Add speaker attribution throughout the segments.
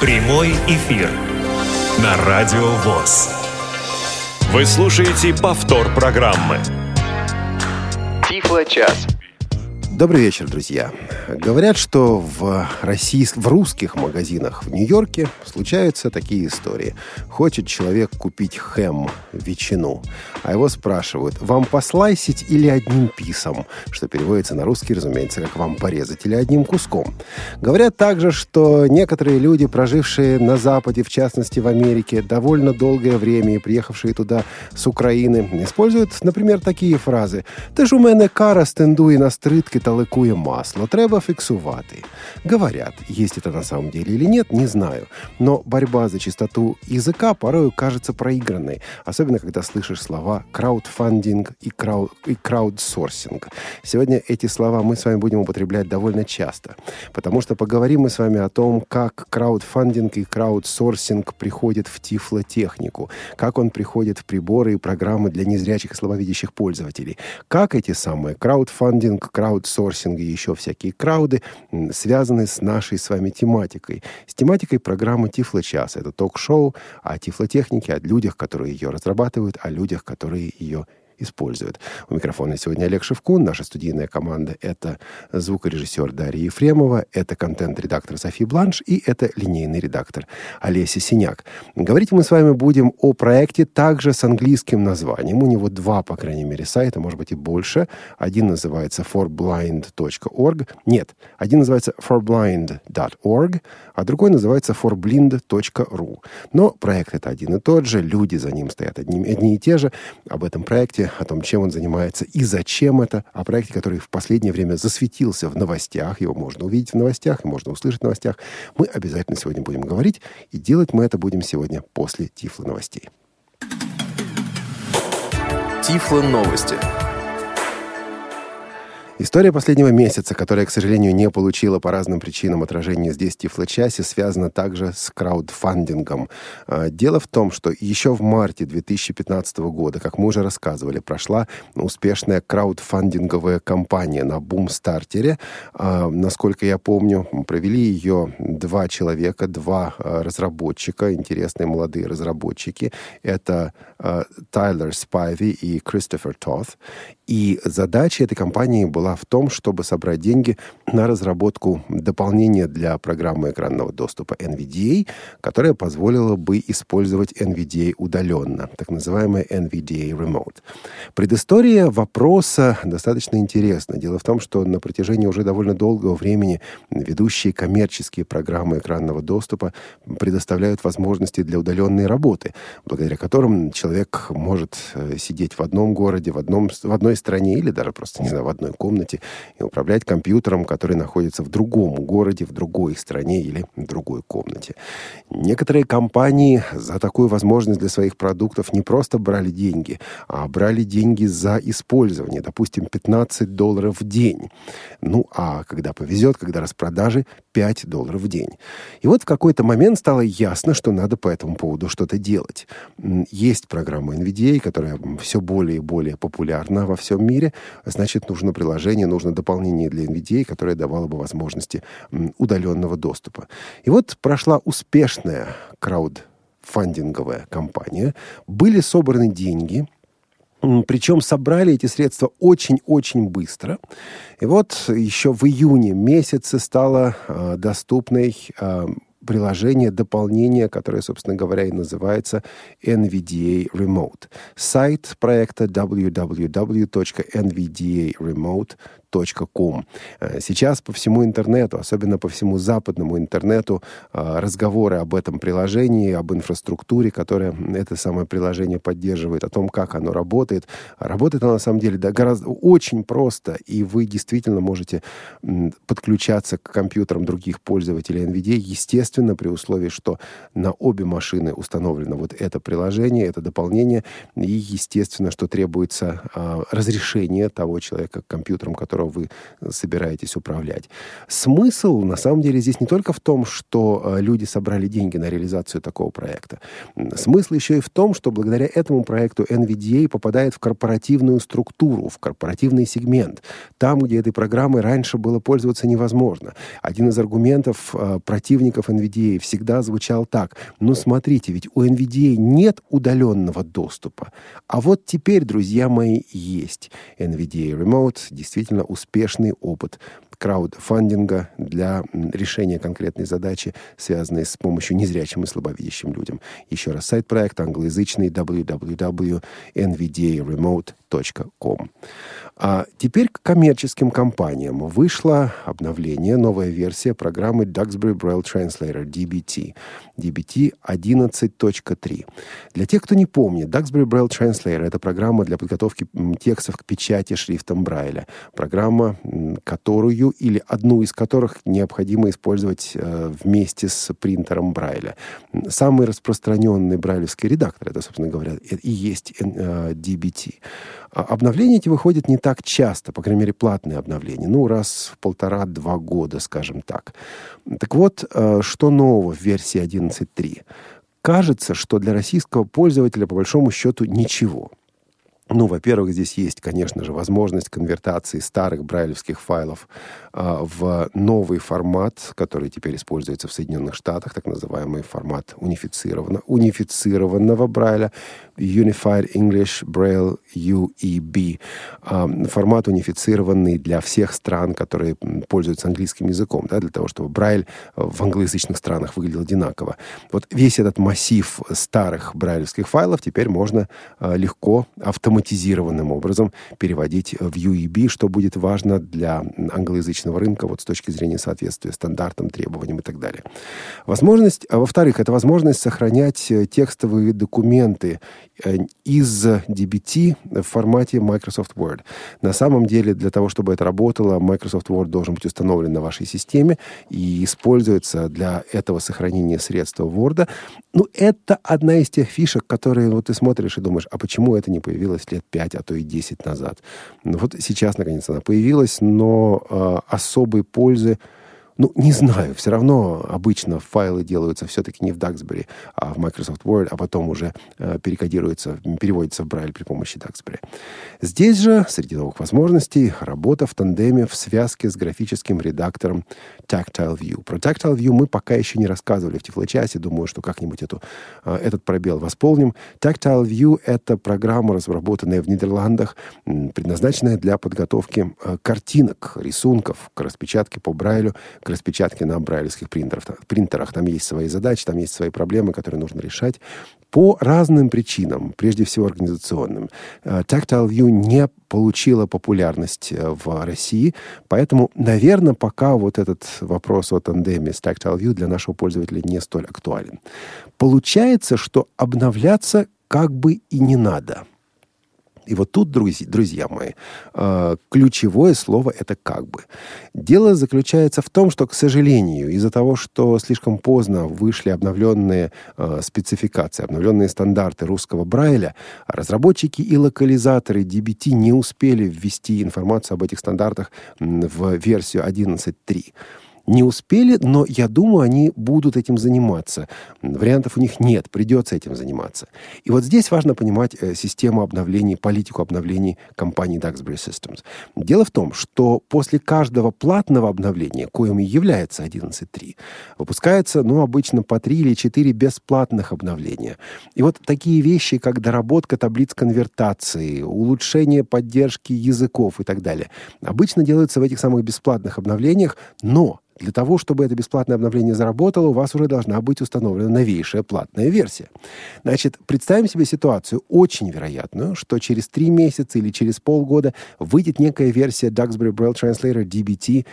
Speaker 1: Прямой эфир на Радио ВОЗ. Вы слушаете повтор программы.
Speaker 2: Тифло-час.
Speaker 3: Добрый вечер, друзья. Говорят, что в, российск... в русских магазинах в Нью-Йорке случаются такие истории. Хочет человек купить хэм, ветчину, а его спрашивают, вам послайсить или одним писом? Что переводится на русский, разумеется, как вам порезать или одним куском. Говорят также, что некоторые люди, прожившие на Западе, в частности в Америке, довольно долгое время и приехавшие туда с Украины, используют, например, такие фразы. «Ти ж у мене кара стендує на стритки ликує масло. Треба фиксувати. Говорят, есть это на самом деле или нет, не знаю. Но борьба за чистоту языка порою кажется проигранной. Особенно, когда слышишь слова краудфандинг и, крауд, и краудсорсинг. Сегодня эти слова мы с вами будем употреблять довольно часто. Потому что поговорим мы с вами о том, как краудфандинг и краудсорсинг приходят в тифлотехнику. Как он приходит в приборы и программы для незрячих и слабовидящих пользователей. Как эти самые краудфандинг, краудсорсинг и еще всякие крауды связаны с нашей с вами тематикой. С тематикой программы «Тифло-час». Это ток-шоу о тифлотехнике, о людях, которые ее разрабатывают, о людях, которые ее используют. У микрофона сегодня Олег Шевкун. Наша студийная команда — это звукорежиссер Дарья Ефремова, это контент-редактор Софи Бланш и это линейный редактор Олеся Синяк. Говорить мы с вами будем о проекте также с английским названием. У него два, по крайней мере, сайта, может быть и больше. Один называется forblind.org. Нет, один называется forblind.org, а другой называется forblind.ru. Но проект это один и тот же, люди за ним стоят одни, одни и те же. Об этом проекте о том, чем он занимается и зачем это, о проекте, который в последнее время засветился в новостях, его можно увидеть в новостях, можно услышать в новостях, мы обязательно сегодня будем говорить, и делать мы это будем сегодня после Тифла новостей.
Speaker 2: Тифло новости.
Speaker 3: История последнего месяца, которая, к сожалению, не получила по разным причинам отражения здесь Тифлочасе, связана также с краудфандингом. А, дело в том, что еще в марте 2015 года, как мы уже рассказывали, прошла успешная краудфандинговая кампания на Бумстартере. Насколько я помню, провели ее два человека, два а, разработчика, интересные молодые разработчики. Это а, Тайлер Спайви и Кристофер Тоth. И задача этой компании была в том, чтобы собрать деньги на разработку дополнения для программы экранного доступа NVDA, которая позволила бы использовать NVDA удаленно, так называемая NVDA Remote. Предыстория вопроса достаточно интересна. Дело в том, что на протяжении уже довольно долгого времени ведущие коммерческие программы экранного доступа предоставляют возможности для удаленной работы, благодаря которым человек может э, сидеть в одном городе, в, одном, в одной стране или даже просто, не знаю, в одной комнате и управлять компьютером, который находится в другом городе, в другой стране или в другой комнате. Некоторые компании за такую возможность для своих продуктов не просто брали деньги, а брали деньги за использование, допустим, 15 долларов в день. Ну, а когда повезет, когда распродажи, 5 долларов в день. И вот в какой-то момент стало ясно, что надо по этому поводу что-то делать. Есть программа NVDA, которая все более и более популярна во всем мире. Значит, нужно приложение, нужно дополнение для NVDA, которое давало бы возможности удаленного доступа. И вот прошла успешная краудфандинговая кампания. Были собраны деньги – причем собрали эти средства очень-очень быстро. И вот еще в июне месяце стало э, доступной э, приложение, дополнение, которое, собственно говоря, и называется NVDA Remote. Сайт проекта www.nvdaremote.com .com. Э, сейчас по всему интернету, особенно по всему западному интернету, э, разговоры об этом приложении, об инфраструктуре, которая это самое приложение поддерживает, о том, как оно работает. Работает оно на самом деле да, гораздо очень просто, и вы действительно можете подключаться к компьютерам других пользователей NVIDIA, естественно, при условии, что на обе машины установлено вот это приложение, это дополнение, и естественно, что требуется а, разрешение того человека к компьютерам, который которого вы собираетесь управлять. Смысл, на самом деле, здесь не только в том, что люди собрали деньги на реализацию такого проекта. Смысл еще и в том, что благодаря этому проекту NVDA попадает в корпоративную структуру, в корпоративный сегмент. Там, где этой программой раньше было пользоваться невозможно. Один из аргументов э, противников NVDA всегда звучал так. Ну, смотрите, ведь у NVDA нет удаленного доступа. А вот теперь, друзья мои, есть. NVDA Remote действительно успешный опыт краудфандинга для решения конкретной задачи, связанной с помощью незрячим и слабовидящим людям. Еще раз, сайт проекта англоязычный www.nvdaremote.com. А теперь к коммерческим компаниям. Вышло обновление, новая версия программы Duxbury Braille Translator, DBT. DBT 11.3. Для тех, кто не помнит, Duxbury Braille Translator — это программа для подготовки текстов к печати шрифтом Брайля. Программа, которую или одну из которых необходимо использовать э, вместе с принтером Брайля. Самый распространенный брайлевский редактор, это, собственно говоря, и есть э, DBT. А обновления эти выходят не так часто, по крайней мере, платные обновления. Ну, раз в полтора-два года, скажем так. Так вот, э, что нового в версии 11.3? Кажется, что для российского пользователя, по большому счету, ничего. Ну, во-первых, здесь есть, конечно же, возможность конвертации старых брайлевских файлов э, в новый формат, который теперь используется в Соединенных Штатах, так называемый формат унифицированного, унифицированного брайля, Unified English Braille UEB. Э, формат унифицированный для всех стран, которые пользуются английским языком, да, для того, чтобы брайль в англоязычных странах выглядел одинаково. Вот весь этот массив старых брайлевских файлов теперь можно э, легко автоматизировать автоматизированным образом переводить в UEB, что будет важно для англоязычного рынка вот с точки зрения соответствия стандартам, требованиям и так далее. Возможность, а во-вторых, это возможность сохранять э, текстовые документы э, из DBT в формате Microsoft Word. На самом деле, для того, чтобы это работало, Microsoft Word должен быть установлен на вашей системе и используется для этого сохранения средства Word. Ну, это одна из тех фишек, которые вот ты смотришь и думаешь, а почему это не появилось лет 5, а то и 10 назад. Вот сейчас, наконец, она появилась, но э, особой пользы ну, не знаю, все равно обычно файлы делаются все-таки не в Duxbury, а в Microsoft Word, а потом уже э, перекодируются, переводятся в Braille при помощи Duxbury. Здесь же, среди новых возможностей, работа в тандеме в связке с графическим редактором Tactile View. Про Tactile View мы пока еще не рассказывали в Тифлочасе, думаю, что как-нибудь эту, э, этот пробел восполним. Tactile View — это программа, разработанная в Нидерландах, предназначенная для подготовки э, картинок, рисунков к распечатке по Брайлю, к распечатке на брайлевских принтерах. принтерах. Там есть свои задачи, там есть свои проблемы, которые нужно решать по разным причинам, прежде всего организационным. Э, Tactile View не получила популярность э, в России, поэтому, наверное, пока вот этот вопрос о тандеме с Tactile View для нашего пользователя не столь актуален. Получается, что обновляться как бы и не надо – и вот тут, друзья, друзья мои, э, ключевое слово это как бы. Дело заключается в том, что, к сожалению, из-за того, что слишком поздно вышли обновленные э, спецификации, обновленные стандарты русского Брайля, разработчики и локализаторы DBT не успели ввести информацию об этих стандартах в версию 11.3 не успели, но я думаю, они будут этим заниматься. Вариантов у них нет, придется этим заниматься. И вот здесь важно понимать э, систему обновлений, политику обновлений компании Duxbury Systems. Дело в том, что после каждого платного обновления, коим и является 11.3, выпускается, ну, обычно по 3 или 4 бесплатных обновления. И вот такие вещи, как доработка таблиц конвертации, улучшение поддержки языков и так далее, обычно делаются в этих самых бесплатных обновлениях, но для того, чтобы это бесплатное обновление заработало, у вас уже должна быть установлена новейшая платная версия. Значит, представим себе ситуацию очень вероятную, что через три месяца или через полгода выйдет некая версия Duxbury Braille Translator DBT,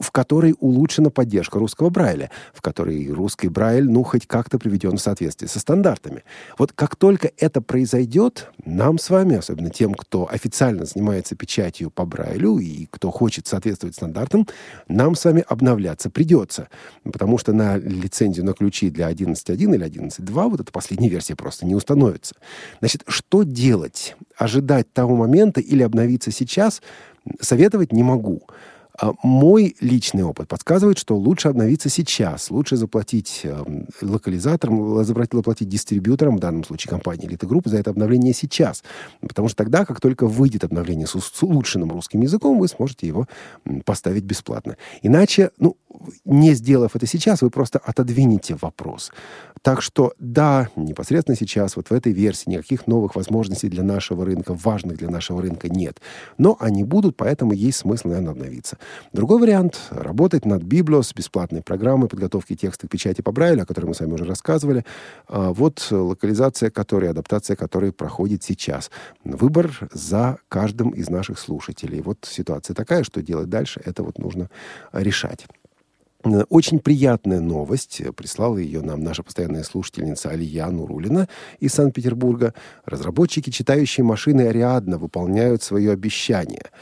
Speaker 3: в которой улучшена поддержка русского Брайля, в которой русский Брайль, ну, хоть как-то приведен в соответствие со стандартами. Вот как только это произойдет, нам с вами, особенно тем, кто официально занимается печатью по Брайлю и кто хочет соответствовать стандартам, нам с вами обновляют обновляться придется, потому что на лицензию на ключи для 11.1 или 11.2 вот эта последняя версия просто не установится. Значит, что делать? Ожидать того момента или обновиться сейчас? Советовать не могу. А мой личный опыт подсказывает, что лучше обновиться сейчас, лучше заплатить э, локализаторам, заплатить дистрибьюторам, в данном случае компании Elite Group, за это обновление сейчас. Потому что тогда, как только выйдет обновление с улучшенным русским языком, вы сможете его поставить бесплатно. Иначе, ну, не сделав это сейчас, вы просто отодвинете вопрос. Так что, да, непосредственно сейчас, вот в этой версии, никаких новых возможностей для нашего рынка, важных для нашего рынка нет. Но они будут, поэтому есть смысл, наверное, обновиться. Другой вариант — работать над Библиос, бесплатной программой подготовки текста к печати по Брайлю, о которой мы с вами уже рассказывали. А вот локализация которой, адаптация которой проходит сейчас. Выбор за каждым из наших слушателей. Вот ситуация такая, что делать дальше, это вот нужно решать. Очень приятная новость. Прислала ее нам наша постоянная слушательница Алия Нурулина из Санкт-Петербурга. Разработчики читающей машины Ариадна выполняют свое обещание –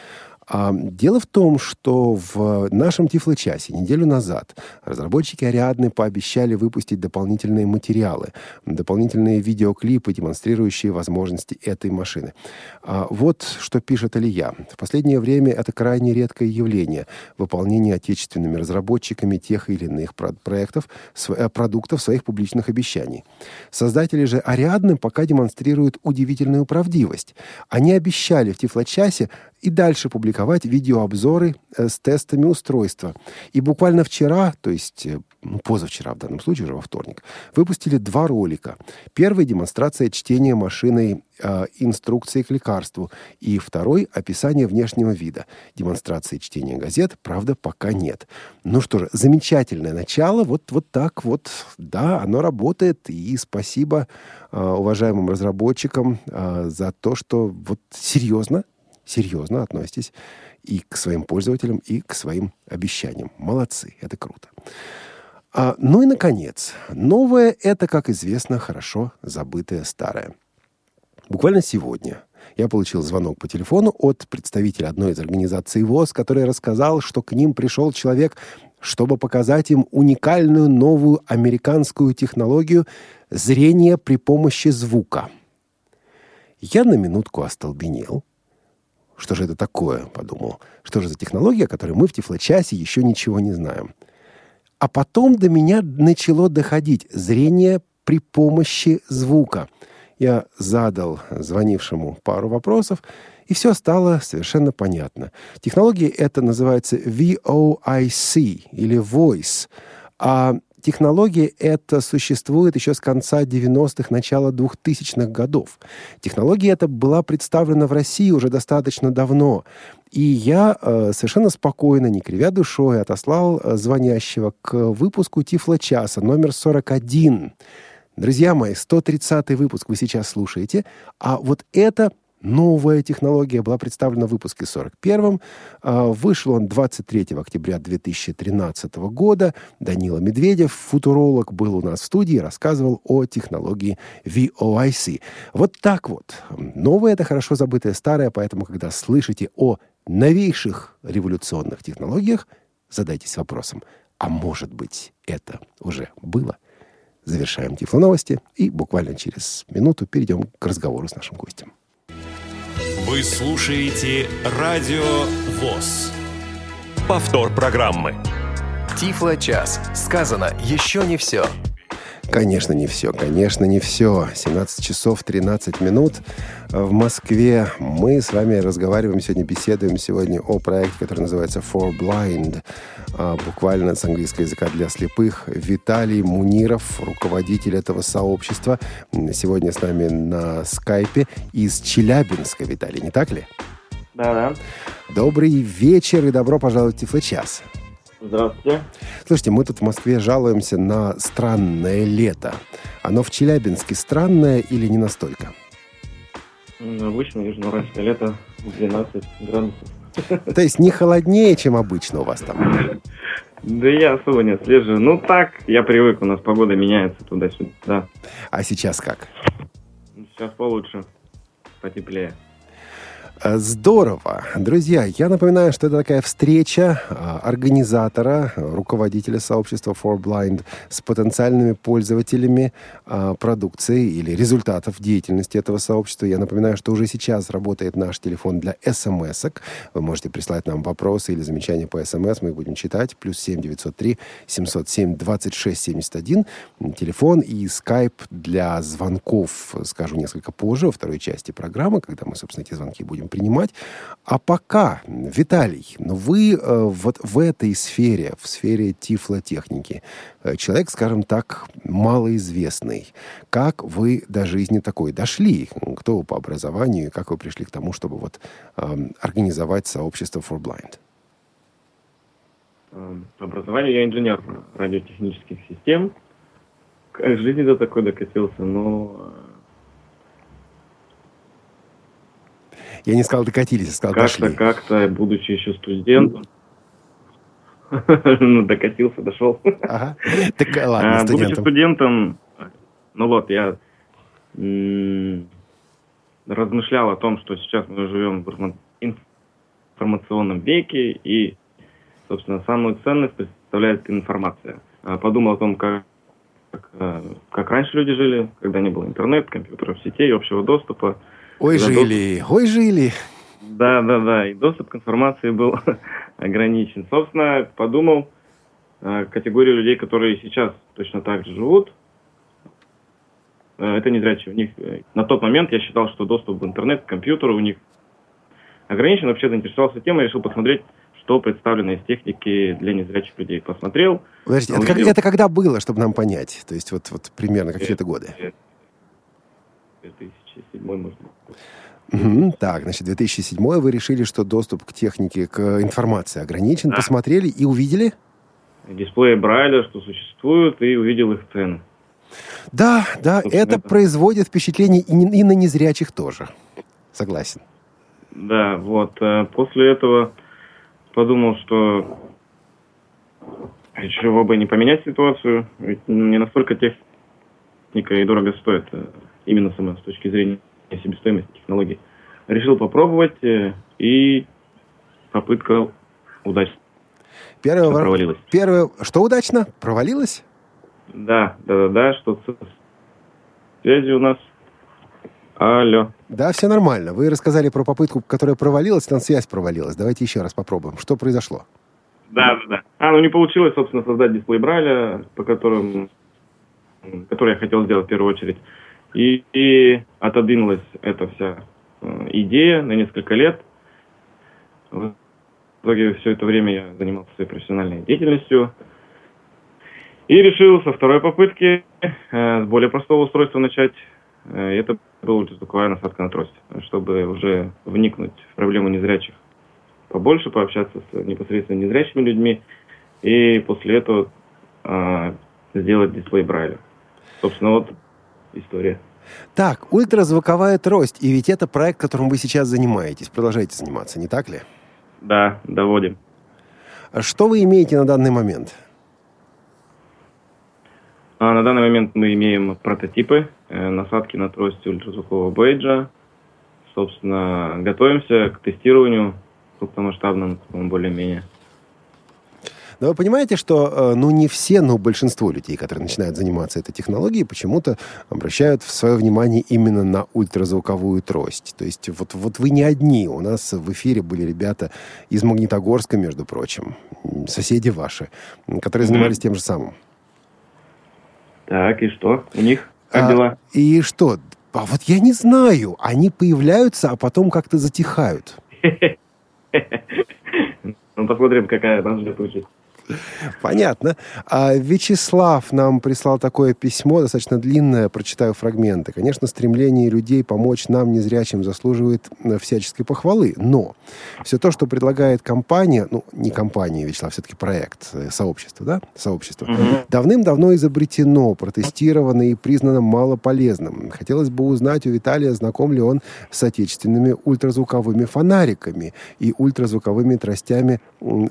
Speaker 3: а, дело в том, что в нашем Тифло-часе неделю назад разработчики Ариадны пообещали выпустить дополнительные материалы, дополнительные видеоклипы, демонстрирующие возможности этой машины. А, вот что пишет Алия. В последнее время это крайне редкое явление выполнение отечественными разработчиками тех или иных проектов, э, продуктов своих публичных обещаний. Создатели же Ариадны пока демонстрируют удивительную правдивость. Они обещали в Тифло-часе и дальше публиковать видеообзоры э, с тестами устройства. И буквально вчера, то есть э, ну, позавчера в данном случае, уже во вторник, выпустили два ролика. Первый — демонстрация чтения машиной э, инструкции к лекарству, и второй — описание внешнего вида. Демонстрации чтения газет, правда, пока нет. Ну что же, замечательное начало, вот, вот так вот, да, оно работает, и спасибо э, уважаемым разработчикам э, за то, что вот серьезно серьезно относитесь и к своим пользователям, и к своим обещаниям. Молодцы, это круто. А, ну и, наконец, новое — это, как известно, хорошо забытое старое. Буквально сегодня я получил звонок по телефону от представителя одной из организаций ВОЗ, который рассказал, что к ним пришел человек, чтобы показать им уникальную новую американскую технологию зрения при помощи звука. Я на минутку остолбенел — что же это такое, подумал. Что же за технология, о которой мы в Тифлочасе еще ничего не знаем. А потом до меня начало доходить зрение при помощи звука. Я задал звонившему пару вопросов, и все стало совершенно понятно. Технология эта называется VOIC или Voice. А Технология эта существует еще с конца 90-х, начала 2000-х годов. Технология эта была представлена в России уже достаточно давно. И я э, совершенно спокойно, не кривя душой, отослал э, звонящего к выпуску Тифло-часа номер 41. Друзья мои, 130 выпуск вы сейчас слушаете, а вот это Новая технология была представлена в выпуске 41-м. А, вышел он 23 октября 2013 года. Данила Медведев, футуролог, был у нас в студии и рассказывал о технологии VOIC. Вот так вот. Новое — это хорошо забытое старое, поэтому, когда слышите о новейших революционных технологиях, задайтесь вопросом, а может быть, это уже было? Завершаем Тифло новости и буквально через минуту перейдем к разговору с нашим гостем.
Speaker 1: Вы слушаете Радио ВОЗ. Повтор программы.
Speaker 2: Тифло час. Сказано еще не все.
Speaker 3: Конечно, не все. Конечно, не все. 17 часов 13 минут в Москве. Мы с вами разговариваем сегодня, беседуем сегодня о проекте, который называется For Blind. А, буквально с английского языка для слепых. Виталий Муниров, руководитель этого сообщества. Сегодня с нами на скайпе из Челябинска. Виталий, не так ли?
Speaker 4: Да, да.
Speaker 3: Добрый вечер и добро пожаловать в Тифлочас. час.
Speaker 4: Здравствуйте.
Speaker 3: Слушайте, мы тут в Москве жалуемся на странное лето. Оно в Челябинске странное или не настолько?
Speaker 4: Обычно южноуральское лето 12 градусов.
Speaker 3: То есть не холоднее, чем обычно у вас там?
Speaker 4: Да я особо не отслеживаю. Ну так, я привык, у нас погода меняется туда-сюда. Да.
Speaker 3: А сейчас как?
Speaker 4: Сейчас получше, потеплее.
Speaker 3: Э, здорово. Друзья, я напоминаю, что это такая встреча а, организатора, руководителя сообщества For Blind с потенциальными пользователями а, продукции или результатов деятельности этого сообщества. Я напоминаю, что уже сейчас работает наш телефон для смс -ок. Вы можете прислать нам вопросы или замечания по смс, мы их будем читать. Плюс 7 903 707 26 71. Телефон и скайп для звонков, скажу несколько позже, во второй части программы, когда мы, собственно, эти звонки будем принимать. А пока, Виталий, вы э, вот в этой сфере, в сфере тифлотехники, э, человек, скажем так, малоизвестный. Как вы до жизни такой дошли? Кто вы по образованию? Как вы пришли к тому, чтобы вот э, организовать сообщество For Blind?
Speaker 4: Эм, по образованию я инженер радиотехнических систем. К жизни до такой докатился, но
Speaker 3: Я не сказал докатились, я сказал
Speaker 4: как-то,
Speaker 3: дошли.
Speaker 4: Как-то, будучи еще студентом, ну, докатился, дошел.
Speaker 3: Ага. Так, ладно,
Speaker 4: а, Будучи
Speaker 3: студентом.
Speaker 4: студентом, ну вот, я размышлял о том, что сейчас мы живем в информационном веке, и, собственно, самую ценность представляет информация. А, подумал о том, как, как, э, как раньше люди жили, когда не было интернета, компьютеров, сетей, общего доступа.
Speaker 3: Ой,
Speaker 4: Когда
Speaker 3: жили, ой, жили.
Speaker 4: Да, да, да. И доступ к информации был ограничен. Собственно, подумал э, категорию людей, которые сейчас точно так же живут. Э, это незрячие. У них э, на тот момент я считал, что доступ в интернет, к компьютеру у них ограничен. Вообще заинтересовался темой, решил посмотреть, что представлено из техники для незрячих людей. Посмотрел.
Speaker 3: Подождите, это, как- это когда было, чтобы нам понять? То есть вот, вот примерно какие-то годы.
Speaker 4: 2007, может быть.
Speaker 3: Мгм. Так, значит, 2007 вы решили, что доступ к технике, к информации ограничен,
Speaker 4: Да.
Speaker 3: посмотрели и увидели?
Speaker 4: Дисплеи Брайля, что существуют, и увидел их цены.
Speaker 3: Да, да,
Speaker 4: Собственно,
Speaker 3: это
Speaker 4: это-
Speaker 3: производит впечатление и, не- и на незрячих тоже. Согласен.
Speaker 4: Да, вот. э, После этого подумал, что чего бы не поменять ситуацию, ведь не настолько техника и дорого стоит, э, именно сама с точки зрения себестоимости технологий. Решил попробовать, э, и попытка удачно
Speaker 3: вор-
Speaker 4: провалилась.
Speaker 3: первое, что удачно? Провалилось?
Speaker 4: Да, да, да, да, что с связью у нас. Алло.
Speaker 3: Да, все нормально. Вы рассказали про попытку, которая провалилась, там связь провалилась. Давайте еще раз попробуем. Что произошло?
Speaker 4: Да, да, да. А, ну не получилось, собственно, создать дисплей Брайля, по которым, который я хотел сделать в первую очередь. И, и отодвинулась эта вся э, идея на несколько лет. В итоге все это время я занимался своей профессиональной деятельностью. И решил со второй попытки э, с более простого устройства начать. Э, это была ультразвуковая насадка на трость, чтобы уже вникнуть в проблему незрячих побольше, пообщаться с непосредственно незрячими людьми, и после этого а, сделать дисплей Брайля. Собственно, вот история.
Speaker 3: Так, ультразвуковая трость. И ведь это проект, которым вы сейчас занимаетесь. Продолжаете заниматься, не так ли?
Speaker 4: Да, доводим.
Speaker 3: А Что вы имеете на данный момент?
Speaker 4: А на данный момент мы имеем прототипы э, насадки на трость ультразвукового бейджа. Собственно, готовимся к тестированию крупномасштабному, более-менее.
Speaker 3: Но вы понимаете, что, э, ну, не все, но большинство людей, которые начинают заниматься этой технологией, почему-то обращают свое внимание именно на ультразвуковую трость. То есть вот, вот вы не одни. У нас в эфире были ребята из Магнитогорска, между прочим, соседи ваши, которые занимались тем же самым.
Speaker 4: Так, и что? У них как
Speaker 3: А,
Speaker 4: дела?
Speaker 3: И что? А вот я не знаю. Они появляются, а потом как-то затихают.
Speaker 4: Ну, посмотрим, какая нас ждет участь.
Speaker 3: Понятно. А Вячеслав нам прислал такое письмо, достаточно длинное, прочитаю фрагменты. Конечно, стремление людей помочь нам, незрячим, заслуживает э, всяческой похвалы. Но все то, что предлагает компания, ну, не компания, Вячеслав, все-таки проект, э, сообщество, да? Сообщество. Давным-давно изобретено, протестировано и признано малополезным. Хотелось бы узнать у Виталия, знаком ли он с отечественными ультразвуковыми фонариками и ультразвуковыми тростями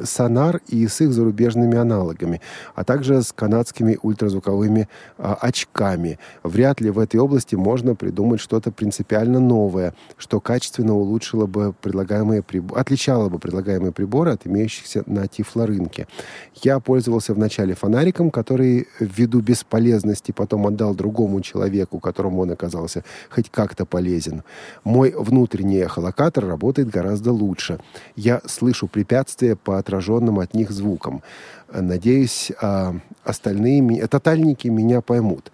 Speaker 3: сонар и с их зарубежными зарубежными аналогами, а также с канадскими ультразвуковыми а, очками. Вряд ли в этой области можно придумать что-то принципиально новое, что качественно улучшило бы предлагаемые приборы, отличало бы предлагаемые приборы от имеющихся на тифлорынке. Я пользовался вначале фонариком, который ввиду бесполезности потом отдал другому человеку, которому он оказался хоть как-то полезен. Мой внутренний эхолокатор работает гораздо лучше. Я слышу препятствия по отраженным от них звукам. Надеюсь, а, остальные тотальники меня поймут.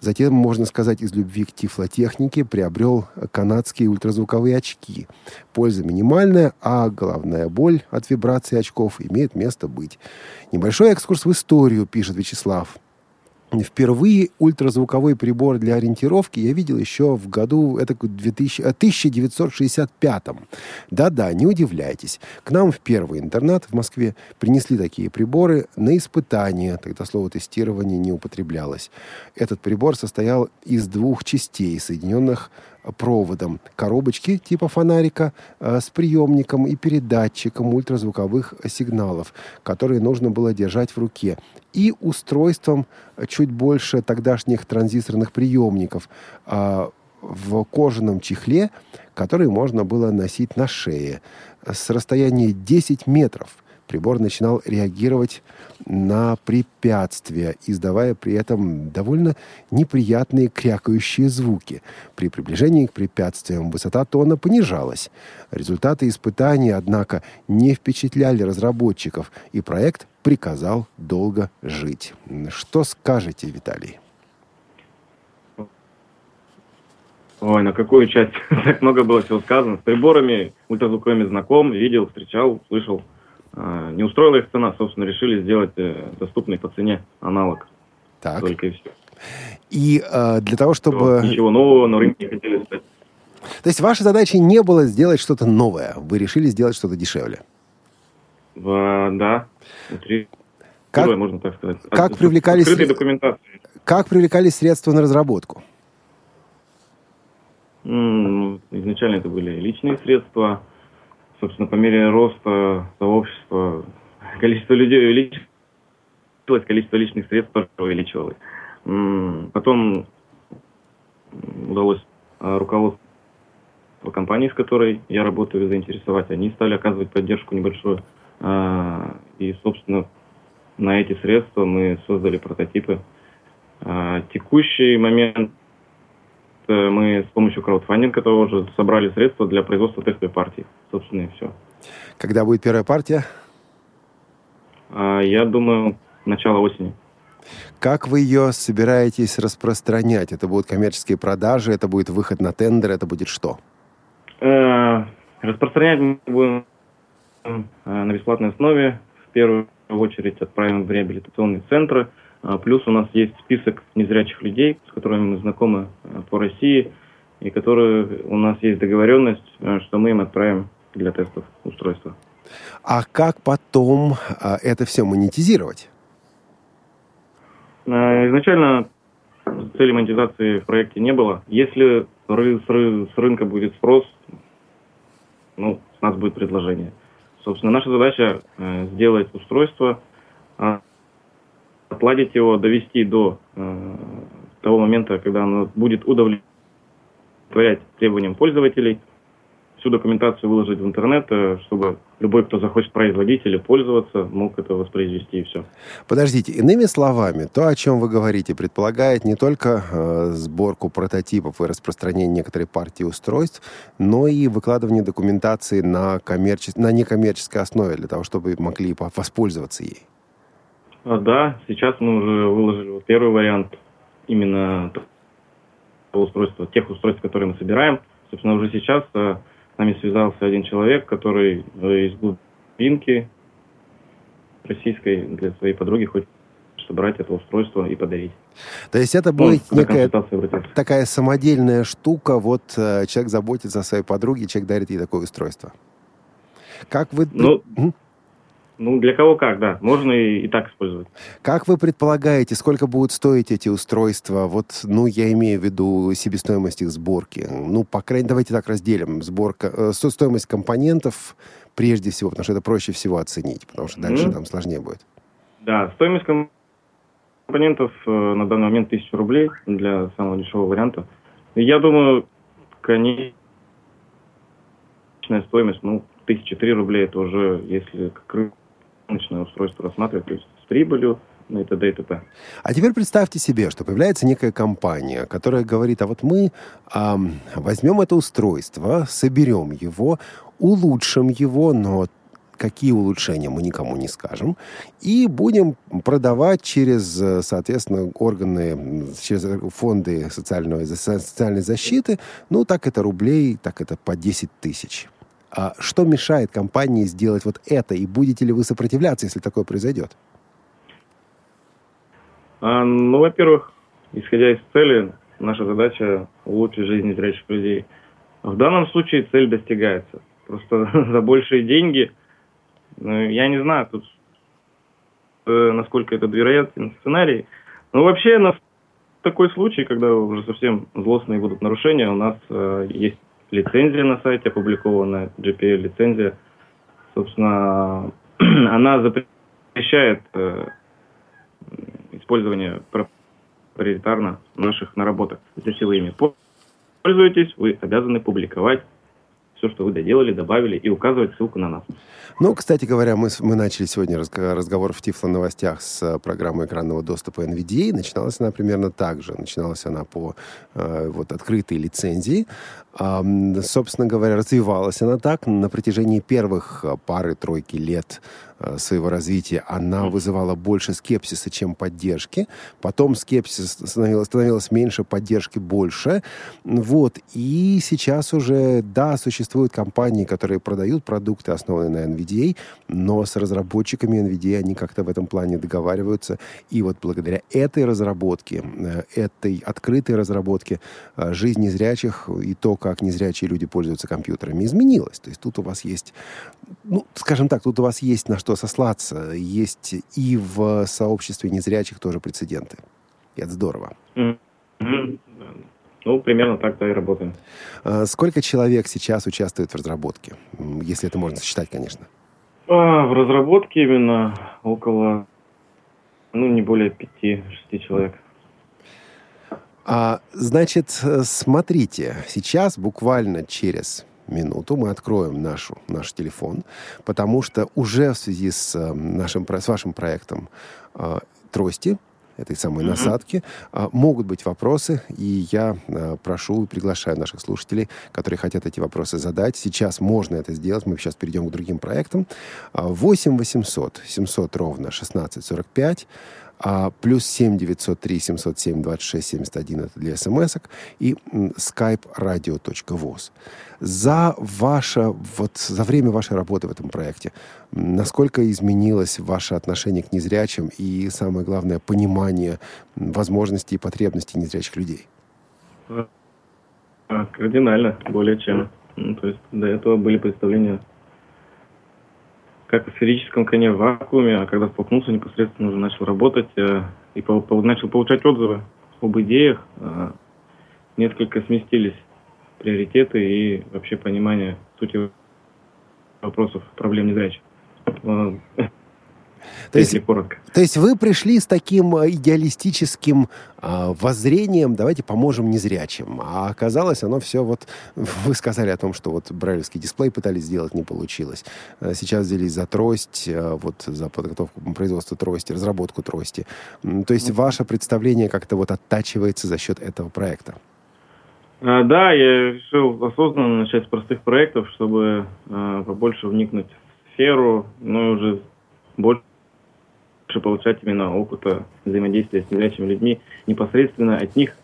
Speaker 3: Затем, можно сказать, из любви к тифлотехнике приобрел канадские ультразвуковые очки. Польза минимальная, а головная боль от вибрации очков имеет место быть. Небольшой экскурс в историю, пишет Вячеслав. Впервые ультразвуковой прибор для ориентировки я видел еще в году это 2000, 1965. Да-да, не удивляйтесь. К нам в первый интернат в Москве принесли такие приборы на испытание. Тогда слово тестирование не употреблялось. Этот прибор состоял из двух частей, соединенных проводом коробочки типа фонарика э, с приемником и передатчиком ультразвуковых сигналов, которые нужно было держать в руке, и устройством чуть больше тогдашних транзисторных приемников э, в кожаном чехле, который можно было носить на шее. С расстояния 10 метров – Прибор начинал реагировать на препятствия, издавая при этом довольно неприятные крякающие звуки. При приближении к препятствиям высота тона понижалась. Результаты испытаний, однако, не впечатляли разработчиков, и проект приказал долго жить. Что скажете, Виталий?
Speaker 4: Ой, на какую часть? так много было всего сказано. С приборами ультразвуковыми знаком, видел, встречал, слышал. А, не устроила их цена, собственно, решили сделать э, доступный по цене аналог.
Speaker 3: Так.
Speaker 4: Только и все.
Speaker 3: И э, для того, чтобы...
Speaker 4: Ничего нового на рынке не хотели стать.
Speaker 3: То есть вашей задачей не было сделать что-то новое, вы решили сделать что-то дешевле?
Speaker 4: В, да, внутри как, Первое, можно так сказать.
Speaker 3: Как привлекались, документации. как привлекались средства на разработку?
Speaker 4: Изначально это были личные средства, собственно, по мере роста сообщества количество людей увеличилось, количество личных средств тоже увеличивалось. Потом удалось а, руководство компании, с которой я работаю, заинтересовать. Они стали оказывать поддержку небольшую. А, и, собственно, на эти средства мы создали прототипы. А, текущий момент мы с помощью краудфандинга того же собрали средства для производства тестовой партии. Собственно, и все.
Speaker 3: Когда будет первая партия?
Speaker 4: А, я думаю, начало осени.
Speaker 3: Как вы ее собираетесь распространять? Это будут коммерческие продажи, это будет выход на тендер, это будет что?
Speaker 4: Э, распространять мы будем э, на бесплатной основе. В первую очередь отправим в реабилитационные центры – плюс у нас есть список незрячих людей, с которыми мы знакомы а, по России, и которые у нас есть договоренность, а, что мы им отправим для тестов устройства.
Speaker 3: А как потом это все монетизировать?
Speaker 4: Изначально цели монетизации в проекте не было. Если с рынка будет спрос, ну, с нас будет предложение. Собственно, наша задача э, сделать устройство, отладить его, довести до э, того момента, когда оно будет удовлетворять требованиям пользователей, всю документацию выложить в интернет, э, чтобы любой, кто захочет производить или пользоваться, мог это воспроизвести и все.
Speaker 3: Подождите, иными словами, то, о чем вы говорите, предполагает не только э, сборку прототипов и распространение некоторой партии устройств, но и выкладывание документации на, коммерче... на некоммерческой основе для того, чтобы могли воспользоваться ей.
Speaker 4: А, да, сейчас мы уже выложили вот первый вариант именно устройства, тех устройств, которые мы собираем. Собственно, уже сейчас э, с нами связался один человек, который э, из глубинки российской для своей подруги хочет собрать это устройство и подарить.
Speaker 3: То есть это ну, будет ну, некая такая самодельная штука, вот э, человек заботится о своей подруге, человек дарит ей такое устройство. Как вы...
Speaker 4: Ну, ну, для кого как, да. Можно и, и так использовать.
Speaker 3: Как вы предполагаете, сколько будут стоить эти устройства? Вот, ну, я имею в виду себестоимость их сборки. Ну, по крайней мере, давайте так разделим. Сборка, э, стоимость компонентов прежде всего, потому что это проще всего оценить, потому что дальше mm-hmm. там сложнее будет.
Speaker 4: Да, стоимость компонентов э, на данный момент 1000 рублей для самого дешевого варианта. Я думаю, конечная стоимость, ну, 1003 рублей, это уже, если как рыночное устройство рассматривать, то есть с прибылью, ну и т.д. и т.п.
Speaker 3: А теперь представьте себе, что появляется некая компания, которая говорит, а вот мы эм, возьмем это устройство, соберем его, улучшим его, но какие улучшения мы никому не скажем, и будем продавать через, соответственно, органы, через фонды социальной, социальной защиты, ну, так это рублей, так это по 10 тысяч. А что мешает компании сделать вот это, и будете ли вы сопротивляться, если такое произойдет?
Speaker 4: А, ну, во-первых, исходя из цели, наша задача улучшить жизнь зрячих людей. В данном случае цель достигается. Просто за большие деньги ну, я не знаю тут, э, насколько это вероятный сценарий. Но вообще на такой случай, когда уже совсем злостные будут нарушения, у нас э, есть лицензия на сайте опубликованная, GPL-лицензия. Собственно, она запрещает э, использование проприетарно наших наработок за силами. Пользуетесь, вы обязаны публиковать все, что вы доделали, добавили, и указывать ссылку на нас.
Speaker 3: Ну, кстати говоря, мы, мы начали сегодня разговор в Тифло новостях с э, программой экранного доступа NVDA. Начиналась она примерно так же. Начиналась она по э, вот, открытой лицензии. А, собственно говоря, развивалась она так на протяжении первых э, пары-тройки лет Э, своего развития, она вызывала больше скепсиса, чем поддержки. Потом скепсис становилось, становилось меньше, поддержки больше. Вот. И сейчас уже, да, существуют компании, которые продают продукты, основанные на NVDA, но с разработчиками NVDA они как-то в этом плане договариваются. И вот благодаря этой разработке, э, этой открытой разработке э, жизнь незрячих и то, как незрячие люди пользуются компьютерами, изменилась. То есть тут у вас есть, ну, скажем так, тут у вас есть на что сослаться. Есть и в сообществе незрячих тоже прецеденты. И это здорово.
Speaker 4: Ну, примерно так-то и работаем.
Speaker 3: А сколько человек сейчас участвует в разработке? Если это можно считать, конечно.
Speaker 4: А, в разработке именно около, ну, не более пяти-шести человек.
Speaker 3: А, значит, смотрите, сейчас буквально через минуту мы откроем нашу, наш телефон, потому что уже в связи с, э, нашим, с вашим проектом э, трости, этой самой насадки, э, могут быть вопросы, и я э, прошу и приглашаю наших слушателей, которые хотят эти вопросы задать. Сейчас можно это сделать, мы сейчас перейдем к другим проектам. 8 800 700 ровно 1645 а, плюс 7 903 707 26 71 это для смс и skype radio.voz. За ваше, вот за время вашей работы в этом проекте, насколько изменилось ваше отношение к незрячим и, самое главное, понимание возможностей и потребностей незрячих людей?
Speaker 4: А, кардинально, более чем. Ну, то есть до этого были представления как в сферическом коне в вакууме, а когда столкнулся непосредственно уже начал работать э, и по, по, начал получать отзывы об идеях, э, несколько сместились приоритеты и вообще понимание сути вопросов проблем незрячих.
Speaker 3: То есть, коротко. То есть вы пришли с таким э, идеалистическим э, воззрением, давайте поможем незрячим. А оказалось, оно все вот... Вы сказали о том, что вот брайлевский дисплей пытались сделать, не получилось. Э, сейчас взялись за трость, э, вот за подготовку производства трости, разработку трости. То есть mm-hmm. ваше представление как-то вот оттачивается за счет этого проекта.
Speaker 4: А, да, я решил осознанно начать с простых проектов, чтобы э, побольше вникнуть в сферу, ну уже больше получать именно опыта взаимодействия с незрячими людьми непосредственно от них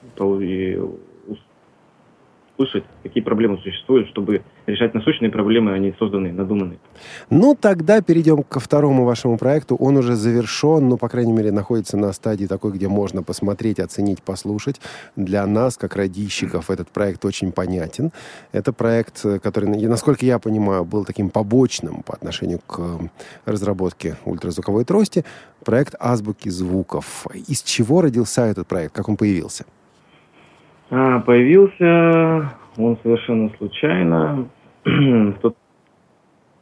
Speaker 4: услышать, какие проблемы существуют, чтобы решать насущные проблемы, а не созданные, надуманные.
Speaker 3: Ну, тогда перейдем ко второму вашему проекту. Он уже завершен, ну, по крайней мере, находится на стадии такой, где можно посмотреть, оценить, послушать. Для нас, как радищиков, этот проект очень понятен. Это проект, который, насколько я понимаю, был таким побочным по отношению к разработке ультразвуковой трости. Проект азбуки звуков. Из чего родился этот проект? Как он появился?
Speaker 4: А, появился он совершенно случайно. В тот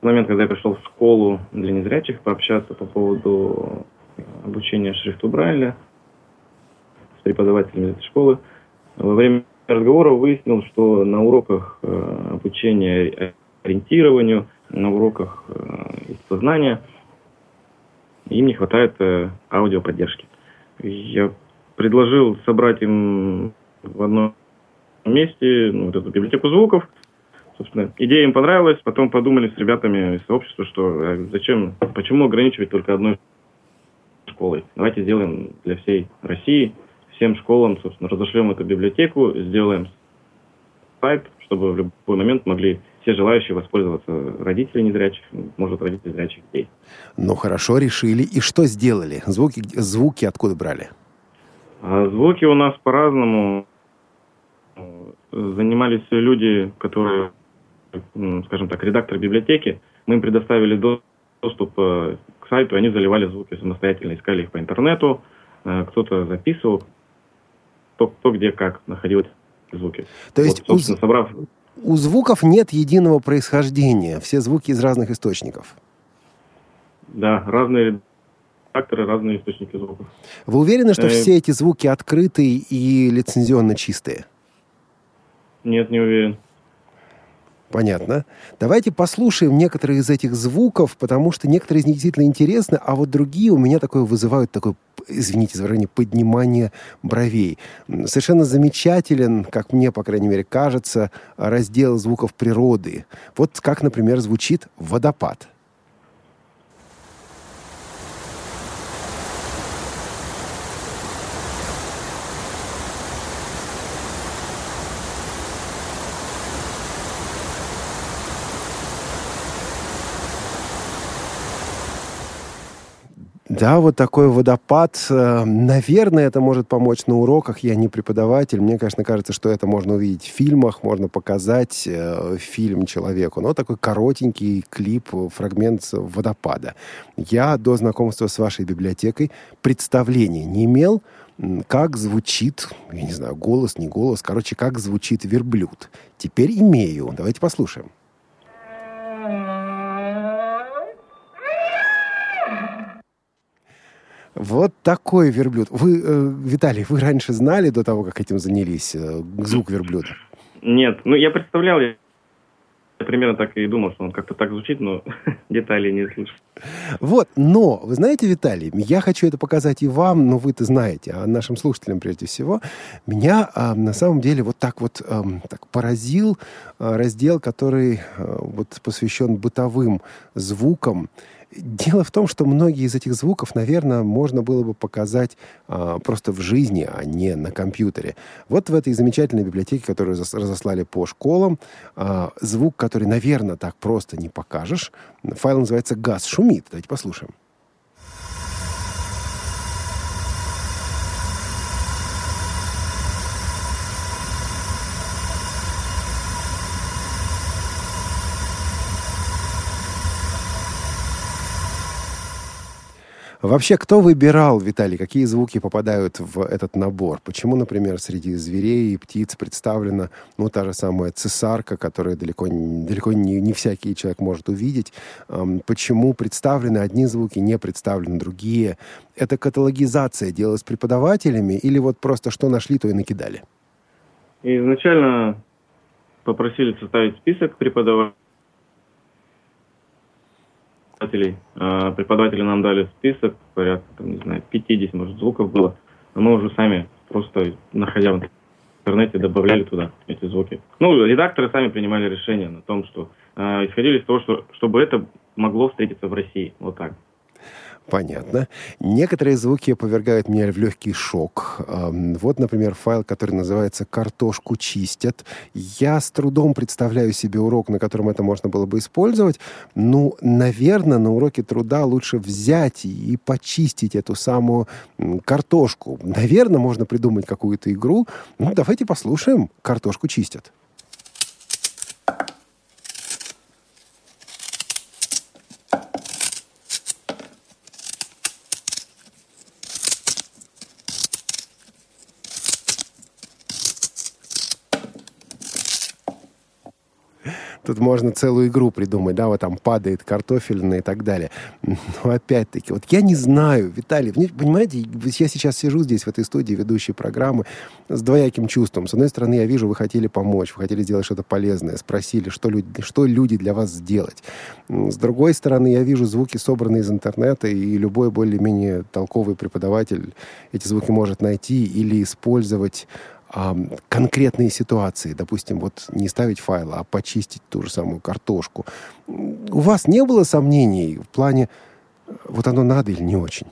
Speaker 4: момент, когда я пришел в школу для незрячих пообщаться по поводу обучения шрифту Брайля с преподавателями этой школы. Во время разговора выяснил, что на уроках э, обучения ориентированию, на уроках э, сознания им не хватает э, аудиоподдержки. Я предложил собрать им в одном месте ну, вот эту библиотеку звуков. Собственно, идея им понравилась, потом подумали с ребятами из сообщества, что э, зачем, почему ограничивать только одной школой. Давайте сделаем для всей России, всем школам, собственно, разошлем эту библиотеку, сделаем сайт, чтобы в любой момент могли все желающие воспользоваться родители незрячих, может, родители зрячих детей.
Speaker 3: Ну, хорошо, решили. И что сделали? Звуки, звуки откуда брали?
Speaker 4: А звуки у нас по-разному. Занимались люди, которые, скажем так, редакторы библиотеки. Мы им предоставили доступ э, к сайту, они заливали звуки самостоятельно, искали их по интернету, э, кто-то записывал, кто, кто где как находил эти звуки.
Speaker 3: То есть, вот, у... собрав у звуков нет единого происхождения, все звуки из разных источников.
Speaker 4: Да, разные редакторы, разные источники звуков.
Speaker 3: Вы уверены, что э... все эти звуки открытые и лицензионно чистые?
Speaker 4: Нет, не уверен.
Speaker 3: Понятно. Давайте послушаем некоторые из этих звуков, потому что некоторые из них действительно интересны, а вот другие у меня такое вызывают такой, извините за выражение, поднимание бровей. Совершенно замечателен, как мне, по крайней мере, кажется, раздел звуков природы. Вот как, например, звучит водопад – Да, вот такой водопад. Э, наверное, это может помочь на уроках. Я не преподаватель. Мне, конечно, кажется, что это можно увидеть в фильмах, можно показать э, фильм человеку. Но такой коротенький клип, фрагмент водопада. Я до знакомства с вашей библиотекой представления не имел, как звучит, я не знаю, голос, не голос, короче, как звучит верблюд. Теперь имею. Давайте послушаем. Вот такой верблюд. Вы, э, Виталий, вы раньше знали до того, как этим занялись, э, звук верблюда?
Speaker 4: Нет, ну я представлял, я примерно так и думал, что он как-то так звучит, но деталей не слышу.
Speaker 3: Вот, но, вы знаете, Виталий, я хочу это показать и вам, но вы-то знаете, а нашим слушателям прежде всего, меня а, на самом деле вот так вот а, так поразил а, раздел, который а, вот посвящен бытовым звукам. Дело в том, что многие из этих звуков, наверное, можно было бы показать а, просто в жизни, а не на компьютере. Вот в этой замечательной библиотеке, которую разослали по школам, а, звук, который, наверное, так просто не покажешь. Файл называется «Газ шумит». Давайте послушаем. Вообще, кто выбирал, Виталий, какие звуки попадают в этот набор? Почему, например, среди зверей и птиц представлена, ну, та же самая цесарка, которую далеко, далеко не, не всякий человек может увидеть? Почему представлены одни звуки, не представлены другие? Это каталогизация делалась преподавателями или вот просто что нашли, то и накидали?
Speaker 4: Изначально попросили составить список преподавателей преподавателей. А, преподаватели нам дали список, порядка, там, не знаю, 50, может, звуков было. Но мы уже сами, просто находя в интернете, добавляли туда эти звуки. Ну, редакторы сами принимали решение на том, что э, исходили из того, что, чтобы это могло встретиться в России. Вот так.
Speaker 3: Понятно. Некоторые звуки повергают меня в легкий шок. Вот, например, файл, который называется «Картошку чистят». Я с трудом представляю себе урок, на котором это можно было бы использовать. Ну, наверное, на уроке труда лучше взять и почистить эту самую картошку. Наверное, можно придумать какую-то игру. Ну, давайте послушаем «Картошку чистят». Тут можно целую игру придумать, да, вот там падает картофельный и так далее. Но опять-таки, вот я не знаю, Виталий, понимаете, я сейчас сижу здесь, в этой студии, ведущей программы, с двояким чувством. С одной стороны, я вижу, вы хотели помочь, вы хотели сделать что-то полезное, спросили, что люди, что люди для вас сделать. С другой стороны, я вижу звуки, собранные из интернета, и любой более-менее толковый преподаватель эти звуки может найти или использовать конкретные ситуации, допустим, вот не ставить файл, а почистить ту же самую картошку. У вас не было сомнений в плане, вот оно надо или не очень?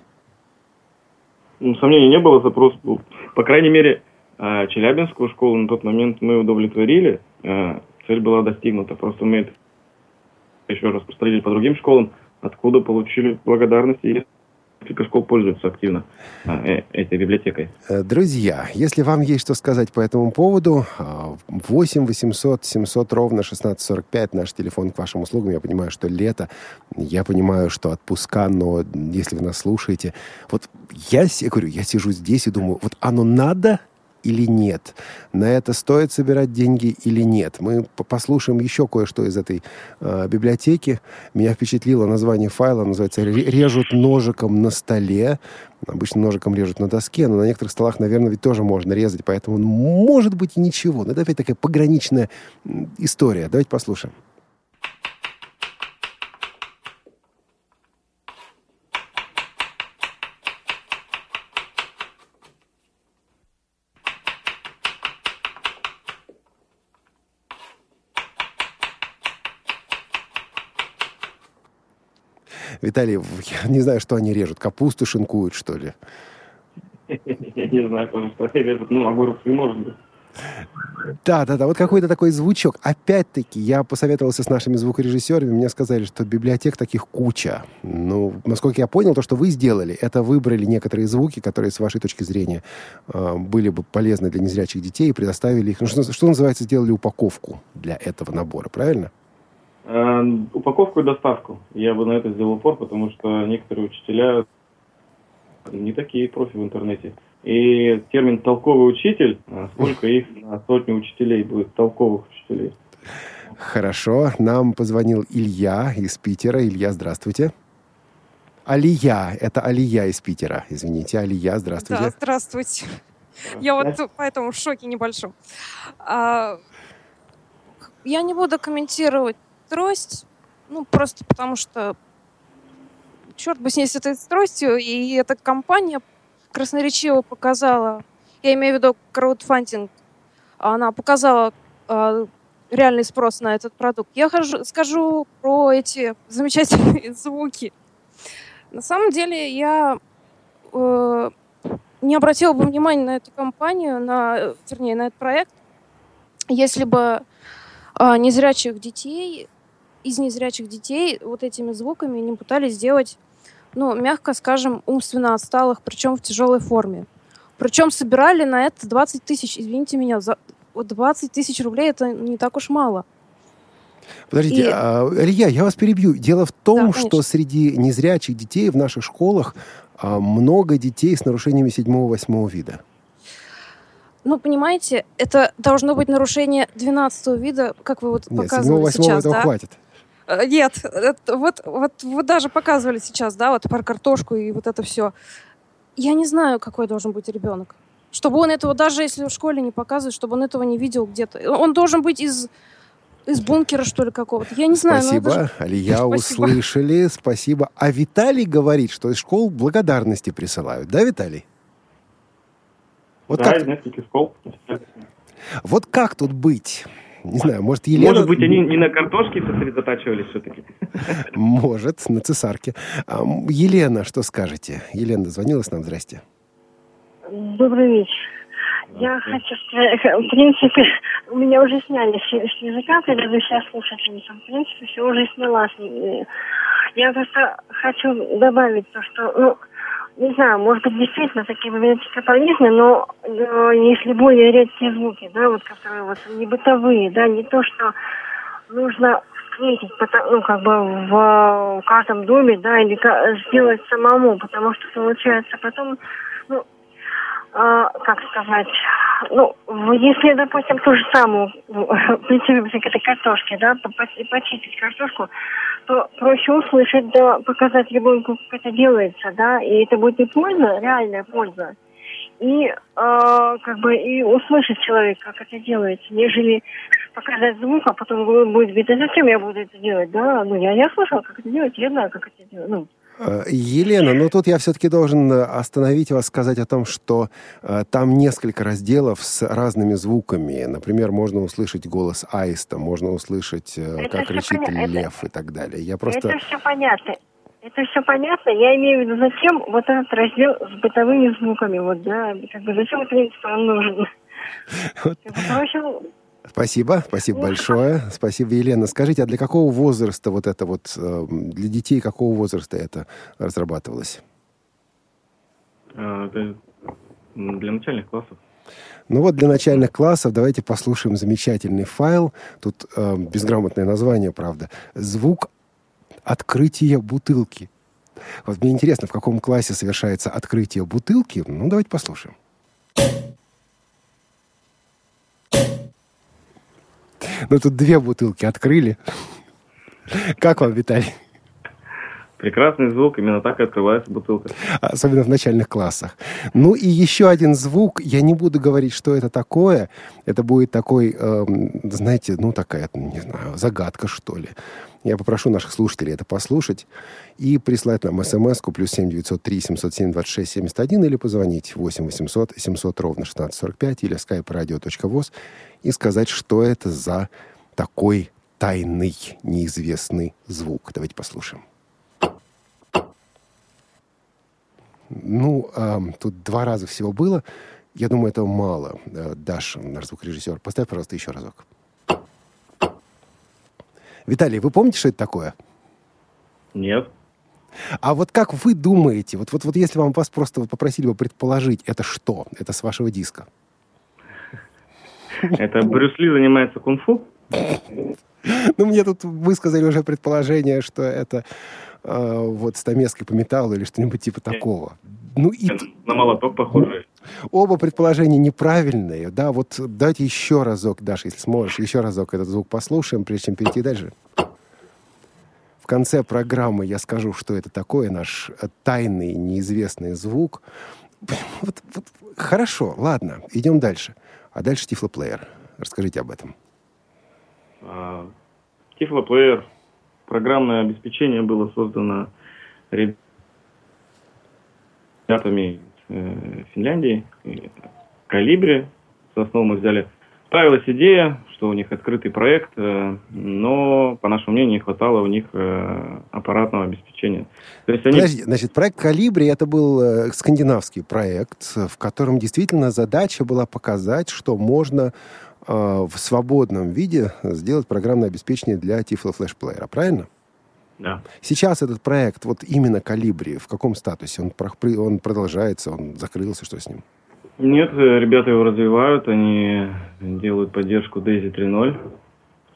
Speaker 4: Ну, сомнений не было, запрос был. По крайней мере, а, Челябинскую школу на тот момент мы удовлетворили. А, цель была достигнута. Просто мы это еще раз распространили по другим школам, откуда получили благодарность и несколько школ пользуются активно а, э, этой библиотекой.
Speaker 3: Э, друзья, если вам есть что сказать по этому поводу, 8 800 700 ровно 1645 наш телефон к вашим услугам. Я понимаю, что лето, я понимаю, что отпуска, но если вы нас слушаете, вот я, я говорю, я сижу здесь и думаю, вот оно надо – или нет. На это стоит собирать деньги или нет. Мы послушаем еще кое-что из этой э, библиотеки. Меня впечатлило название файла. Называется «Режут ножиком на столе». Обычно ножиком режут на доске, но на некоторых столах, наверное, ведь тоже можно резать. Поэтому может быть и ничего. Но это опять такая пограничная история. Давайте послушаем. Виталий, я не знаю, что они режут. Капусту шинкуют, что ли?
Speaker 4: Я не знаю, что они режут. Ну, огурцы, может быть.
Speaker 3: Да, да, да, вот какой-то такой звучок. Опять-таки, я посоветовался с нашими звукорежиссерами, мне сказали, что библиотек таких куча. Ну, насколько я понял, то, что вы сделали, это выбрали некоторые звуки, которые, с вашей точки зрения, э, были бы полезны для незрячих детей, и предоставили их, ну, что, что называется, сделали упаковку для этого набора, правильно?
Speaker 4: Э, упаковку и доставку. Я бы на это сделал упор, потому что некоторые учителя не такие профи в интернете. И термин «толковый учитель», э, сколько их на сотни учителей будет, толковых учителей.
Speaker 3: Хорошо. Нам позвонил Илья из Питера. Илья, здравствуйте. Алия. Это Алия из Питера. Извините, Алия, здравствуйте.
Speaker 5: Да, здравствуйте. Я вот поэтому в шоке небольшом. А, я не буду комментировать трость, ну, просто потому что черт бы с ней с этой тростью, и эта компания красноречиво показала, я имею в виду краудфандинг, она показала э, реальный спрос на этот продукт. Я хожу, скажу про эти замечательные звуки. На самом деле я э, не обратила бы внимания на эту компанию, на, вернее, на этот проект, если бы э, незрячих детей из незрячих детей вот этими звуками не пытались сделать, ну, мягко скажем, умственно отсталых, причем в тяжелой форме. Причем собирали на это 20 тысяч, извините меня, за 20 тысяч рублей это не так уж мало.
Speaker 3: Подождите, и... а, Илья, я вас перебью. Дело в том, да, что среди незрячих детей в наших школах а, много детей с нарушениями седьмого-восьмого вида.
Speaker 5: Ну, понимаете, это должно быть нарушение 12 вида, как вы вот Нет, показывали 7 сейчас,
Speaker 3: этого да? хватит.
Speaker 5: Э, нет, это, вот, вот вы даже показывали сейчас, да, вот про картошку и вот это все. Я не знаю, какой должен быть ребенок. Чтобы он этого, даже если в школе не показывает, чтобы он этого не видел где-то. Он должен быть из из бункера, что ли, какого-то. Я не знаю.
Speaker 3: Спасибо, даже... Алия, Спасибо. услышали. Спасибо. А Виталий говорит, что из школ благодарности присылают. Да, Виталий?
Speaker 4: Вот да, как... из нескольких школ.
Speaker 3: Вот как тут быть? Не знаю, может, Елена...
Speaker 4: Может быть, они не на картошке сосредотачивались все-таки?
Speaker 3: Может, на цесарке. Елена, что скажете? Елена дозвонилась нам, здрасте.
Speaker 6: Добрый вечер. Я хочу сказать, в принципе, у меня уже сняли с языка, когда вы сейчас слушаете, в принципе, все уже снялась. Я просто хочу добавить то, что, ну, не знаю, может быть, действительно такие библиотеки полезны, но э, если более редкие звуки, да, вот которые вот не бытовые, да, не то, что нужно встретить, ну, как бы в, в каждом доме, да, или сделать самому, потому что получается потом, ну, э, как сказать, ну, если, допустим, ту же самую, ну, к этой картошке, да, почистить картошку, то проще услышать, да, показать ребенку, как это делается, да, и это будет и польза, реальная польза, и э, как бы и услышать человека, как это делается, нежели показать звук, а потом будет говорить, а зачем я буду это делать, да, ну, я, я слышал, как это делать, я знаю, как это делать, ну,
Speaker 3: Елена, но тут я все-таки должен э, остановить вас, сказать о том, что э, там несколько разделов с разными звуками. Например, можно услышать голос аиста, можно услышать, э, как кричит понятно. лев это, и так далее. Я просто...
Speaker 6: Это все понятно. Это все понятно. Я имею в виду, зачем вот этот раздел с бытовыми звуками, вот, да, как бы зачем это он нужен? Вот.
Speaker 3: Проще Спасибо, спасибо большое. Спасибо, Елена. Скажите, а для какого возраста вот это вот, э, для детей какого возраста это разрабатывалось?
Speaker 4: А, для начальных классов.
Speaker 3: Ну вот для начальных классов давайте послушаем замечательный файл. Тут э, безграмотное название, правда. Звук открытия бутылки. Вот мне интересно, в каком классе совершается открытие бутылки. Ну, давайте послушаем. Ну, тут две бутылки открыли. Как вам, Виталий?
Speaker 4: Прекрасный звук, именно так и открывается бутылка.
Speaker 3: Особенно в начальных классах. Ну и еще один звук, я не буду говорить, что это такое. Это будет такой, э, знаете, ну такая, не знаю, загадка, что ли. Я попрошу наших слушателей это послушать и прислать нам смс-ку плюс 7 903 707 26 71 или позвонить 8 800 700 ровно 1645 или skype radio.voz и сказать, что это за такой тайный, неизвестный звук. Давайте послушаем. Ну, э, тут два раза всего было. Я думаю, этого мало. Э, Даша, наш звукорежиссер, поставь, пожалуйста, еще разок. Виталий, вы помните, что это такое?
Speaker 4: Нет.
Speaker 3: А вот как вы думаете, вот, вот, вот если вам вас просто вот попросили бы предположить, это что? Это с вашего диска?
Speaker 4: Это Брюс Ли занимается кунг-фу?
Speaker 3: Ну, мне тут высказали уже предположение, что это э, вот стамеской по металлу или что-нибудь типа такого.
Speaker 4: Ну, и... На молоток похоже.
Speaker 3: Оба предположения неправильные. Да, вот давайте еще разок, Даша, если сможешь, еще разок этот звук послушаем, прежде чем перейти дальше. В конце программы я скажу, что это такое, наш тайный, неизвестный звук. Вот, вот, хорошо, ладно, идем дальше. А дальше Тифлоплеер. Расскажите об этом.
Speaker 4: А, Тифлоплеер программное обеспечение было создано ребятами э, Финляндии, Калибри. За основу мы взяли Ставилась идея, что у них открытый проект, э, но, по нашему мнению, не хватало у них э, аппаратного обеспечения.
Speaker 3: То есть они... Подожди, значит, проект «Калибри» это был э, скандинавский проект, в котором действительно задача была показать, что можно в свободном виде сделать программное обеспечение для Flash Player, правильно?
Speaker 4: Да.
Speaker 3: Сейчас этот проект, вот именно «Калибри», в каком статусе? Он, он продолжается, он закрылся, что с ним?
Speaker 4: Нет, ребята его развивают, они делают поддержку Daisy 3.0.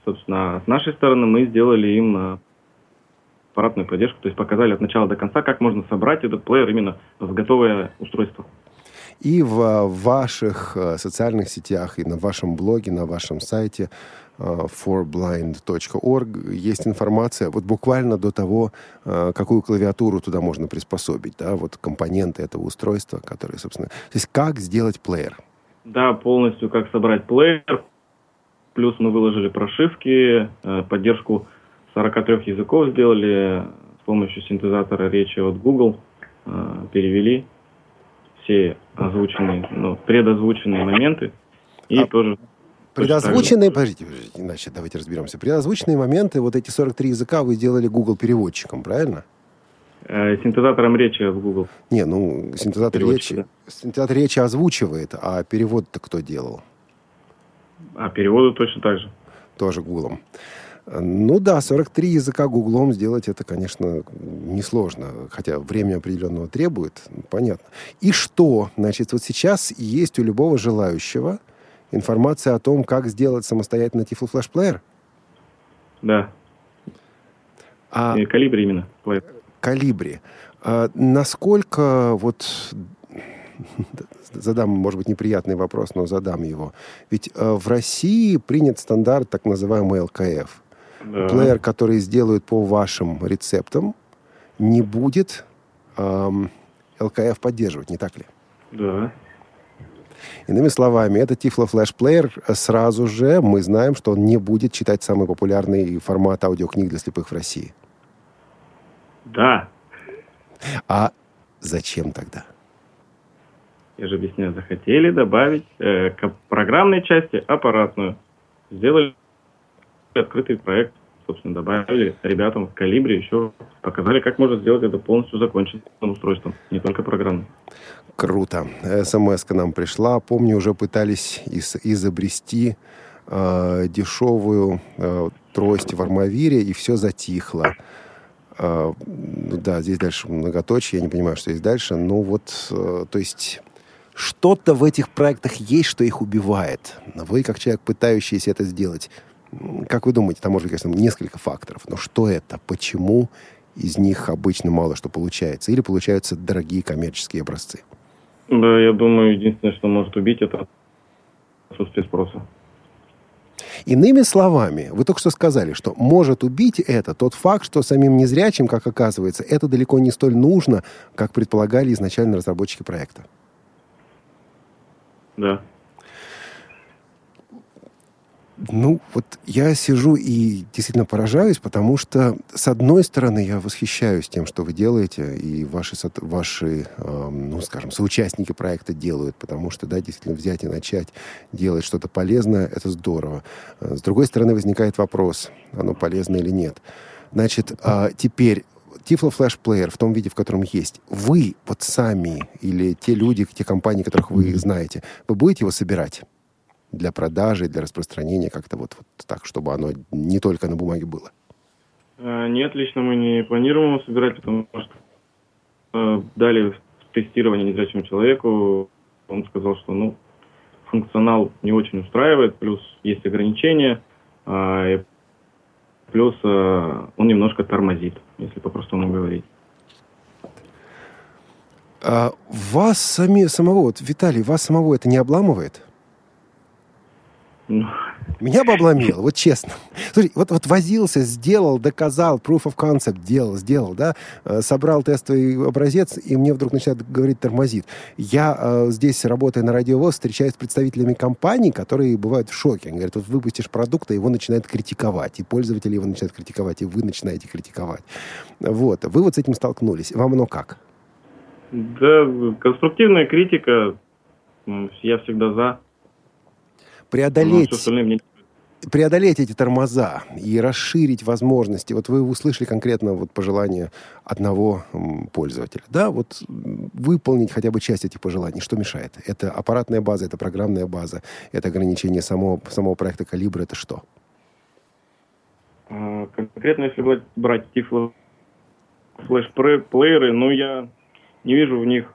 Speaker 4: Собственно, с нашей стороны мы сделали им э, аппаратную поддержку, то есть показали от начала до конца, как можно собрать этот плеер именно в готовое устройство.
Speaker 3: И в ваших э, социальных сетях, и на вашем блоге, на вашем сайте Э, forblind.org есть информация вот буквально до того, э, какую клавиатуру туда можно приспособить, да, вот компоненты этого устройства, которые, собственно... То есть как сделать плеер?
Speaker 4: Да, полностью как собрать плеер. Плюс мы выложили прошивки, э, поддержку 43 языков сделали с помощью синтезатора речи от Google, перевели все озвученные, ну, предозвученные моменты и а... тоже
Speaker 3: Предозвученные, подождите, подождите, иначе давайте разберемся. Предозвученные моменты, вот эти 43 языка вы сделали Google переводчиком, правильно?
Speaker 4: Э, синтезатором речи в Google.
Speaker 3: Не, ну, синтезатор речи, да. синтезатор речи озвучивает, а перевод-то кто делал?
Speaker 4: А переводы точно так же.
Speaker 3: Тоже Гуглом. Ну да, 43 языка гуглом сделать это, конечно, несложно, хотя время определенного требует, понятно. И что? Значит, вот сейчас есть у любого желающего информация о том, как сделать самостоятельно Tiflo Flash Player?
Speaker 4: Да. А... И калибри именно.
Speaker 3: А насколько вот задам, может быть, неприятный вопрос, но задам его. Ведь э, в России принят стандарт так называемый ЛКФ. Да. Плеер, который сделают по вашим рецептам, не будет эм, ЛКФ поддерживать, не так ли?
Speaker 4: Да.
Speaker 3: Иными словами, этот Tiflo Flash Player сразу же мы знаем, что он не будет читать самый популярный формат аудиокниг для слепых в России.
Speaker 4: Да.
Speaker 3: А зачем тогда?
Speaker 4: Я же объясняю, захотели добавить э, к программной части аппаратную. Сделали открытый проект, собственно, добавили ребятам в калибре еще показали, как можно сделать это полностью законченным устройством, не только программным.
Speaker 3: Круто. смс к нам пришла. Помню, уже пытались из изобрести э, дешевую э, трость в Армавире, и все затихло. Э, да, здесь дальше многоточие, я не понимаю, что здесь дальше. Ну вот, э, то есть что-то в этих проектах есть, что их убивает. Вы, как человек, пытающийся это сделать, как вы думаете, там может быть, конечно, несколько факторов, но что это? Почему из них обычно мало что получается? Или получаются дорогие коммерческие образцы?
Speaker 4: Да, я думаю, единственное, что может убить, это отсутствие спроса.
Speaker 3: Иными словами, вы только что сказали, что может убить это тот факт, что самим незрячим, как оказывается, это далеко не столь нужно, как предполагали изначально разработчики проекта.
Speaker 4: Да.
Speaker 3: Ну, вот я сижу и действительно поражаюсь, потому что, с одной стороны, я восхищаюсь тем, что вы делаете, и ваши, ваши э, ну, скажем, соучастники проекта делают, потому что, да, действительно, взять и начать делать что-то полезное, это здорово. С другой стороны, возникает вопрос, оно полезно или нет. Значит, э, теперь Tiflo Flash Player в том виде, в котором есть, вы вот сами или те люди, те компании, которых вы знаете, вы будете его собирать? Для продажи, для распространения, как-то вот, вот так, чтобы оно не только на бумаге было?
Speaker 4: А, нет, лично мы не планируем его собирать, потому что э, дали тестирование незрячему человеку, он сказал, что ну, функционал не очень устраивает, плюс есть ограничения, э, плюс э, он немножко тормозит, если по-простому говорить.
Speaker 3: А вас сами, самого, вот, Виталий, вас самого это не обламывает? Меня бы обломило, вот честно. Слушай, вот, вот возился, сделал, доказал, proof of concept делал, сделал, да, э, собрал тестовый образец, и мне вдруг начинает говорить тормозит. Я э, здесь, работая на радиовоз, встречаюсь с представителями компаний, которые бывают в шоке. Они говорят, вот выпустишь продукт, а его начинают критиковать, и пользователи его начинают критиковать, и вы начинаете критиковать. Вот. Вы вот с этим столкнулись. Вам оно как?
Speaker 4: Да, конструктивная критика, я всегда за
Speaker 3: преодолеть, преодолеть эти тормоза и расширить возможности. Вот вы услышали конкретно вот пожелания одного пользователя. Да, вот выполнить хотя бы часть этих пожеланий. Что мешает? Это аппаратная база, это программная база, это ограничение самого, самого проекта «Калибр» — это что?
Speaker 4: А, конкретно, если брать Tiflo флеш-плееры, ну, я не вижу в них,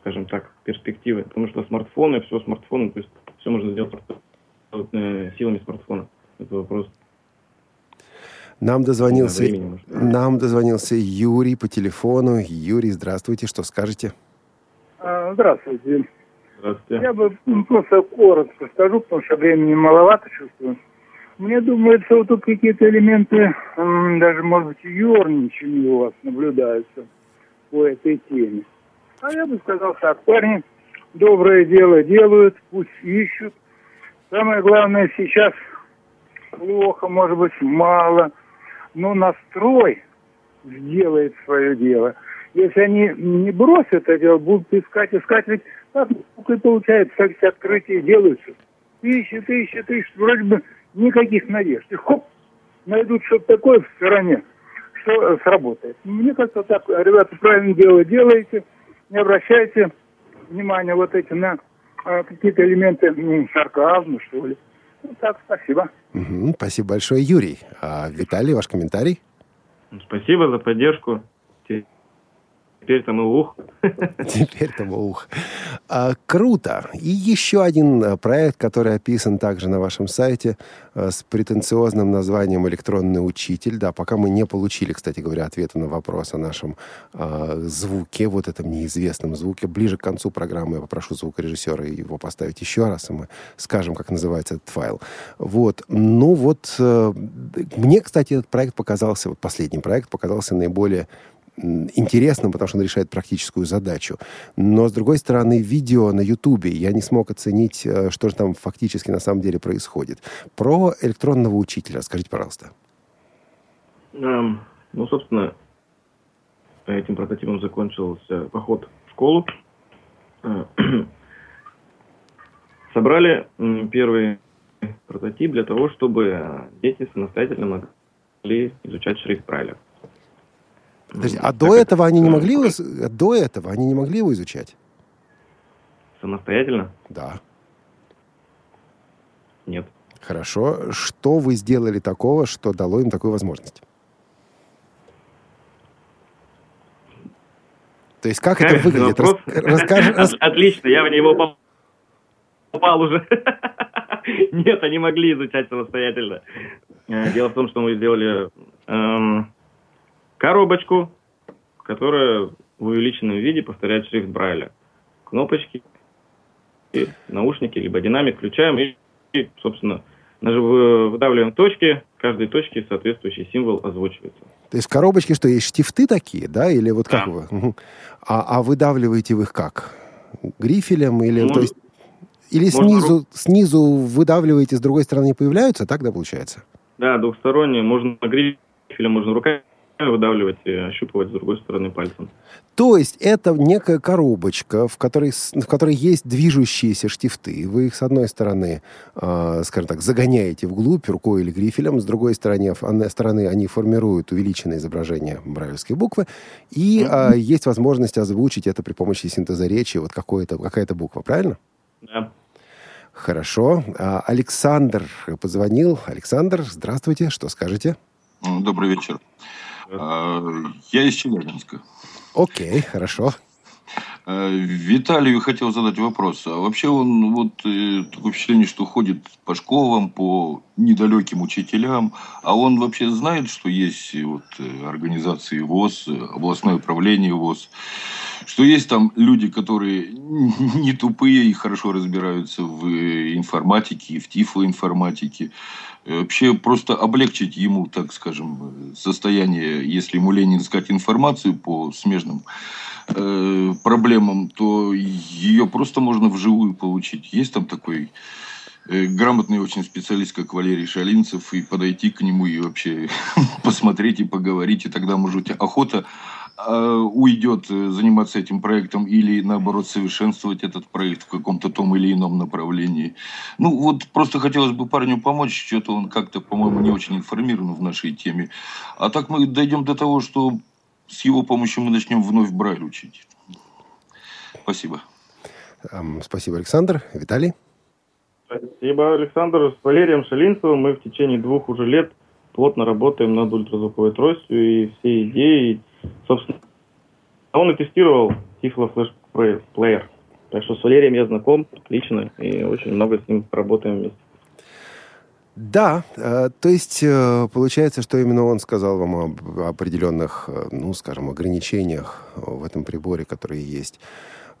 Speaker 4: скажем так, перспективы, потому что смартфоны, все смартфоны, то есть все можно сделать просто силами смартфона. Это вопрос
Speaker 3: нам дозвонился, нам дозвонился Юрий по телефону. Юрий, здравствуйте, что скажете?
Speaker 7: А, здравствуйте. Здравствуйте. Я бы просто коротко скажу, потому что времени маловато чувствую. Мне думается, вот тут какие-то элементы, даже, может быть, ерничания у вас наблюдаются по этой теме. А я бы сказал так, парни, доброе дело делают, пусть ищут. Самое главное сейчас плохо, может быть, мало, но настрой сделает свое дело. Если они не бросят это дело, будут искать, искать, ведь так и получается, как эти открытия делаются. Ищут, ищут, ищут, вроде бы никаких надежд. И хоп, найдут что-то такое в стороне, что сработает. Мне кажется, так, ребята, правильно дело делаете, не обращайте внимание вот эти на а, какие-то элементы ну, сарказма, что ли. Ну, так, спасибо.
Speaker 3: Угу, спасибо большое, Юрий. А, Виталий, ваш комментарий?
Speaker 4: Спасибо за поддержку Теперь там и ух.
Speaker 3: Теперь там ух. А, круто. И еще один э, проект, который описан также на вашем сайте а, с претенциозным названием «Электронный учитель». Да, пока мы не получили, кстати говоря, ответа на вопрос о нашем а, звуке, вот этом неизвестном звуке. Ближе к концу программы я попрошу звукорежиссера его поставить еще раз, и мы скажем, как называется этот файл. Вот. Ну вот, а, мне, кстати, этот проект показался, вот последний проект показался наиболее интересным, потому что он решает практическую задачу. Но, с другой стороны, видео на Ютубе я не смог оценить, э, что же там фактически на самом деле происходит. Про электронного учителя скажите, пожалуйста.
Speaker 4: Um, ну, собственно, этим прототипом закончился поход в школу. Э, собрали первый прототип для того, чтобы дети самостоятельно могли изучать шрифт Брайля.
Speaker 3: Подожди, а до этого они не могли его, до этого они не могли его изучать?
Speaker 4: Самостоятельно?
Speaker 3: Да.
Speaker 4: Нет.
Speaker 3: Хорошо. Что вы сделали такого, что дало им такую возможность? То есть как это выглядит? Рас,
Speaker 4: расскажи, рас... Отлично, я в него попал уже. Нет, они могли изучать самостоятельно. Э, дело в том, что мы сделали эм, коробочку, которая в увеличенном виде повторяет шрифт Брайля. Кнопочки, и наушники, либо динамик включаем и, и собственно, выдавливаем точки, каждой точке соответствующий символ озвучивается.
Speaker 3: То есть в коробочке что, есть штифты такие, да, или вот как да. вы? А, а выдавливаете вы их как? Грифелем или, ну, то есть, или снизу, ру... снизу выдавливаете, с другой стороны появляются, так, да, получается?
Speaker 4: Да, двухсторонние, можно грифелем, можно руками выдавливать и ощупывать с другой стороны пальцем.
Speaker 3: То есть это некая коробочка, в которой, в которой есть движущиеся штифты. Вы их с одной стороны, э, скажем так, загоняете вглубь рукой или грифелем, с другой стороны, стороны они формируют увеличенное изображение брайлевской буквы, и э, есть возможность озвучить это при помощи синтеза речи, вот какая-то буква, правильно?
Speaker 4: Да.
Speaker 3: Хорошо. А, Александр позвонил. Александр, здравствуйте, что скажете?
Speaker 8: Добрый вечер. А, я из Челябинска.
Speaker 3: Окей, хорошо.
Speaker 8: А, Виталию хотел задать вопрос. А вообще он вот э, такое впечатление, что ходит по школам, по недалеким учителям. А он вообще знает, что есть вот э, организации ВОЗ, областное управление ВОЗ, что есть там люди, которые не тупые и хорошо разбираются в информатике, в тифлоинформатике. Э, вообще просто облегчить ему, так скажем, состояние, если ему лень искать информацию по смежным э, проблемам, то ее просто можно вживую получить. Есть там такой э, грамотный очень специалист, как Валерий Шалинцев, и подойти к нему и вообще посмотреть и поговорить, и тогда, может, охота уйдет э, заниматься этим проектом или, наоборот, совершенствовать этот проект в каком-то том или ином направлении. Ну, вот просто хотелось бы парню помочь, что-то он как-то, по-моему, не очень информирован в нашей теме. А так мы дойдем до того, что с его помощью мы начнем вновь Брайль учить. Спасибо.
Speaker 3: Спасибо, Александр. Виталий?
Speaker 4: Спасибо, Александр. С Валерием Шалинцевым мы в течение двух уже лет плотно работаем над ультразвуковой тростью, и все идеи, Собственно, он и тестировал Tiflo Flash Player. Так что с Валерием я знаком лично и очень много с ним работаем вместе.
Speaker 3: Да, э, то есть э, получается, что именно он сказал вам об определенных, э, ну, скажем, ограничениях в этом приборе, которые есть.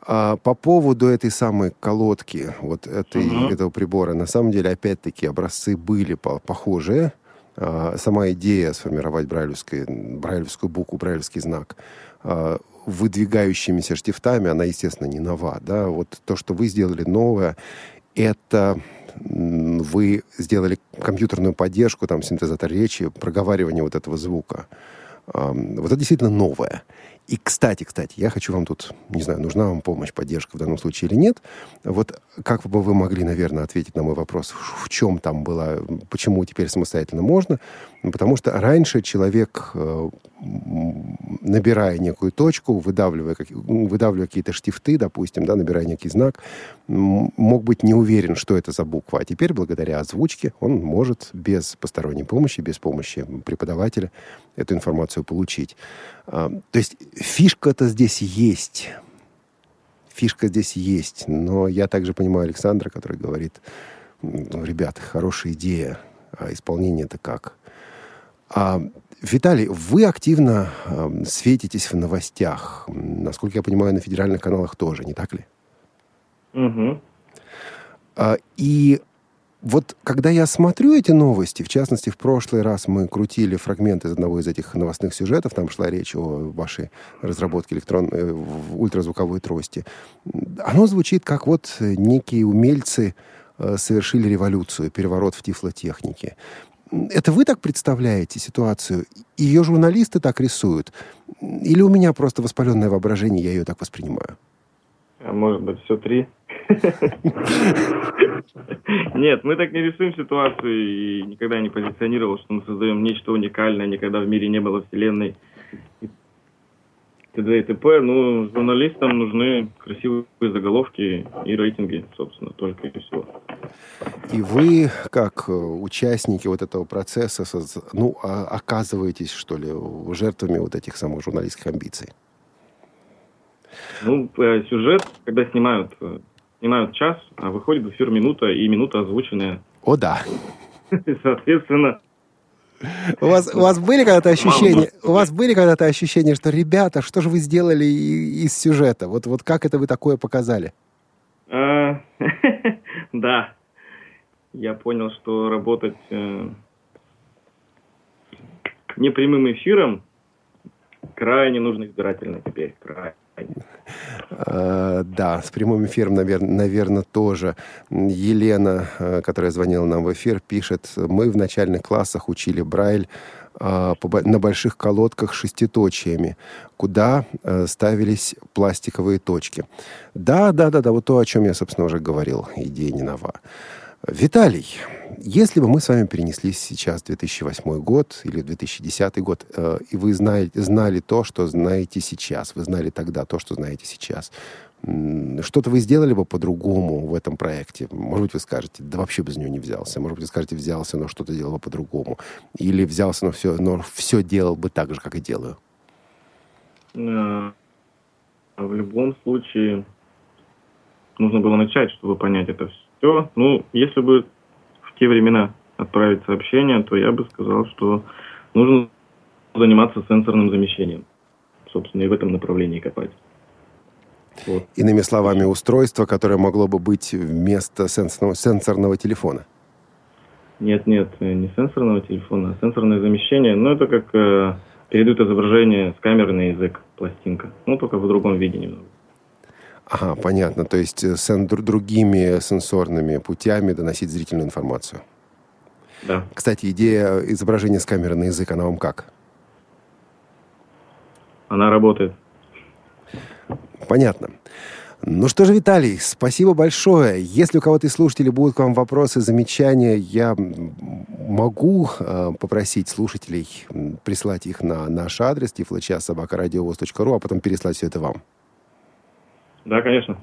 Speaker 3: А по поводу этой самой колодки, вот этой, uh-huh. этого прибора, на самом деле, опять-таки, образцы были по- похожие. А, сама идея сформировать брайлевскую букву, брайлевский знак а, выдвигающимися штифтами, она, естественно, не нова. Да? Вот то, что вы сделали новое, это вы сделали компьютерную поддержку, там, синтезатор речи, проговаривание вот этого звука. Вот это действительно новое. И, кстати, кстати, я хочу вам тут, не знаю, нужна вам помощь, поддержка в данном случае или нет. Вот как бы вы могли, наверное, ответить на мой вопрос, в чем там было, почему теперь самостоятельно можно? Ну, потому что раньше человек, э, набирая некую точку, выдавливая, выдавливая какие-то штифты, допустим, да, набирая некий знак, мог быть не уверен, что это за буква. А теперь, благодаря озвучке, он может без посторонней помощи, без помощи преподавателя эту информацию получить. А, то есть фишка-то здесь есть фишка здесь есть. Но я также понимаю Александра, который говорит, ну, ребята, хорошая идея, а исполнение это как? А, Виталий, вы активно э, светитесь в новостях. Насколько я понимаю, на федеральных каналах тоже, не так ли?
Speaker 4: Угу.
Speaker 3: А, и вот когда я смотрю эти новости, в частности, в прошлый раз мы крутили фрагмент из одного из этих новостных сюжетов, там шла речь о вашей разработке электронной э, ультразвуковой трости. Оно звучит как вот некие умельцы э, совершили революцию, переворот в тифлотехнике. Это вы так представляете ситуацию? Ее журналисты так рисуют? Или у меня просто воспаленное воображение, я ее так воспринимаю?
Speaker 4: А может быть, все три? Нет, мы так не рисуем ситуацию и никогда не позиционировал, что мы создаем нечто уникальное, никогда в мире не было вселенной т.д. и т.п. Ну, журналистам нужны красивые заголовки и рейтинги, собственно, только и все.
Speaker 3: И вы, как э, участники вот этого процесса, ну, а, оказываетесь, что ли, жертвами вот этих самых журналистских амбиций?
Speaker 4: Ну, э, сюжет, когда снимают э, снимают час, а выходит в эфир минута, и минута озвученная.
Speaker 3: О, да.
Speaker 4: Соответственно,
Speaker 3: у вас, у вас были когда-то ощущения, у вас были когда-то ощущения, что, ребята, что же вы сделали из сюжета? Вот, вот как это вы такое показали?
Speaker 4: А, да. Я понял, что работать э, непрямым эфиром крайне нужно избирательно теперь. Крайне.
Speaker 3: Uh, да, с прямым эфиром, наверное, наверное, тоже. Елена, uh, которая звонила нам в эфир, пишет, мы в начальных классах учили Брайль uh, на больших колодках шеститочиями, куда ставились пластиковые точки. Да, да, да, да, вот то, о чем я, собственно, уже говорил. Идея не нова. Виталий, если бы мы с вами перенеслись сейчас в 2008 год или 2010 год, э, и вы знали, знали то, что знаете сейчас, вы знали тогда то, что знаете сейчас, что-то вы сделали бы по-другому в этом проекте? Может быть, вы скажете, да вообще без него не взялся. Может быть, вы скажете, взялся, но что-то делал бы по-другому. Или взялся, но все, но все делал бы так же, как и делаю.
Speaker 4: Э, в любом случае, нужно было начать, чтобы понять это все все. Ну, если бы в те времена отправить сообщение, то я бы сказал, что нужно заниматься сенсорным замещением. Собственно, и в этом направлении копать.
Speaker 3: Вот. Иными словами, устройство, которое могло бы быть вместо сенсорного, сенсорного телефона.
Speaker 4: Нет, нет, не сенсорного телефона, а сенсорное замещение. Ну, это как э, передают изображение с камеры на язык, пластинка. Ну, только в другом виде немного.
Speaker 3: Ага, понятно. То есть э, с другими сенсорными путями доносить зрительную информацию.
Speaker 4: Да.
Speaker 3: Кстати, идея изображения с камеры на язык, она вам как?
Speaker 4: Она работает.
Speaker 3: Понятно. Ну что же, Виталий, спасибо большое. Если у кого-то из слушателей будут к вам вопросы, замечания, я могу э, попросить слушателей прислать их на наш адрес tifloчас.собакарадиовоз.ру, а потом переслать все это вам.
Speaker 4: Да, конечно.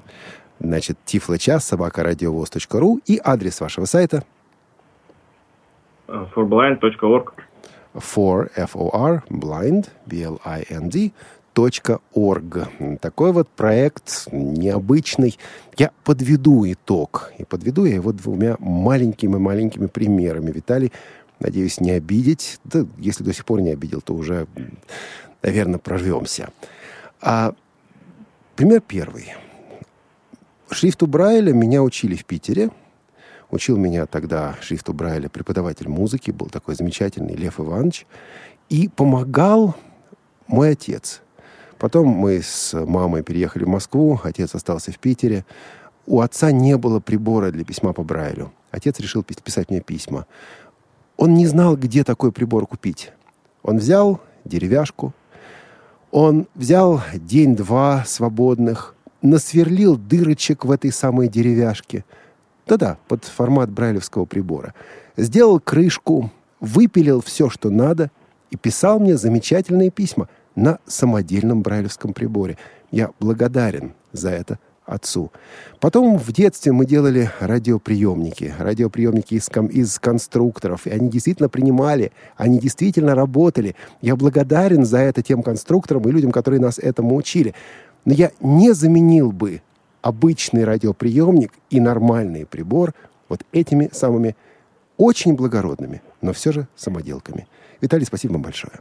Speaker 3: Значит, тифлочас, собака, радиовоз.ру и адрес вашего сайта.
Speaker 4: forblind.org.
Speaker 3: For, F-O-R, blind, B-L-I-N-D, .org. Такой вот проект необычный. Я подведу итог. И подведу я его двумя маленькими-маленькими примерами. Виталий, надеюсь, не обидеть. Да, если до сих пор не обидел, то уже, наверное, прорвемся. А Пример первый. Шрифту Брайля меня учили в Питере. Учил меня тогда шрифту Брайля преподаватель музыки, был такой замечательный Лев Иванович. И помогал мой отец. Потом мы с мамой переехали в Москву, отец остался в Питере. У отца не было прибора для письма по Брайлю. Отец решил писать мне письма. Он не знал, где такой прибор купить. Он взял деревяшку, он взял день-два свободных, насверлил дырочек в этой самой деревяшке. Да-да, под формат брайлевского прибора. Сделал крышку, выпилил все, что надо, и писал мне замечательные письма на самодельном брайлевском приборе. Я благодарен за это отцу. Потом в детстве мы делали радиоприемники. Радиоприемники из, кон- из конструкторов. И они действительно принимали, они действительно работали. Я благодарен за это тем конструкторам и людям, которые нас этому учили. Но я не заменил бы обычный радиоприемник и нормальный прибор вот этими самыми очень благородными, но все же самоделками. Виталий, спасибо вам большое.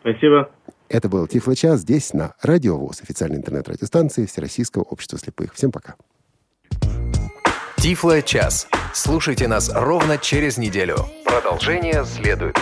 Speaker 4: Спасибо.
Speaker 3: Это был Тифло-час здесь, на Радио ВОЗ, официальной интернет-радиостанции Всероссийского общества слепых. Всем пока.
Speaker 2: Тифло-час. Слушайте нас ровно через неделю. Продолжение следует.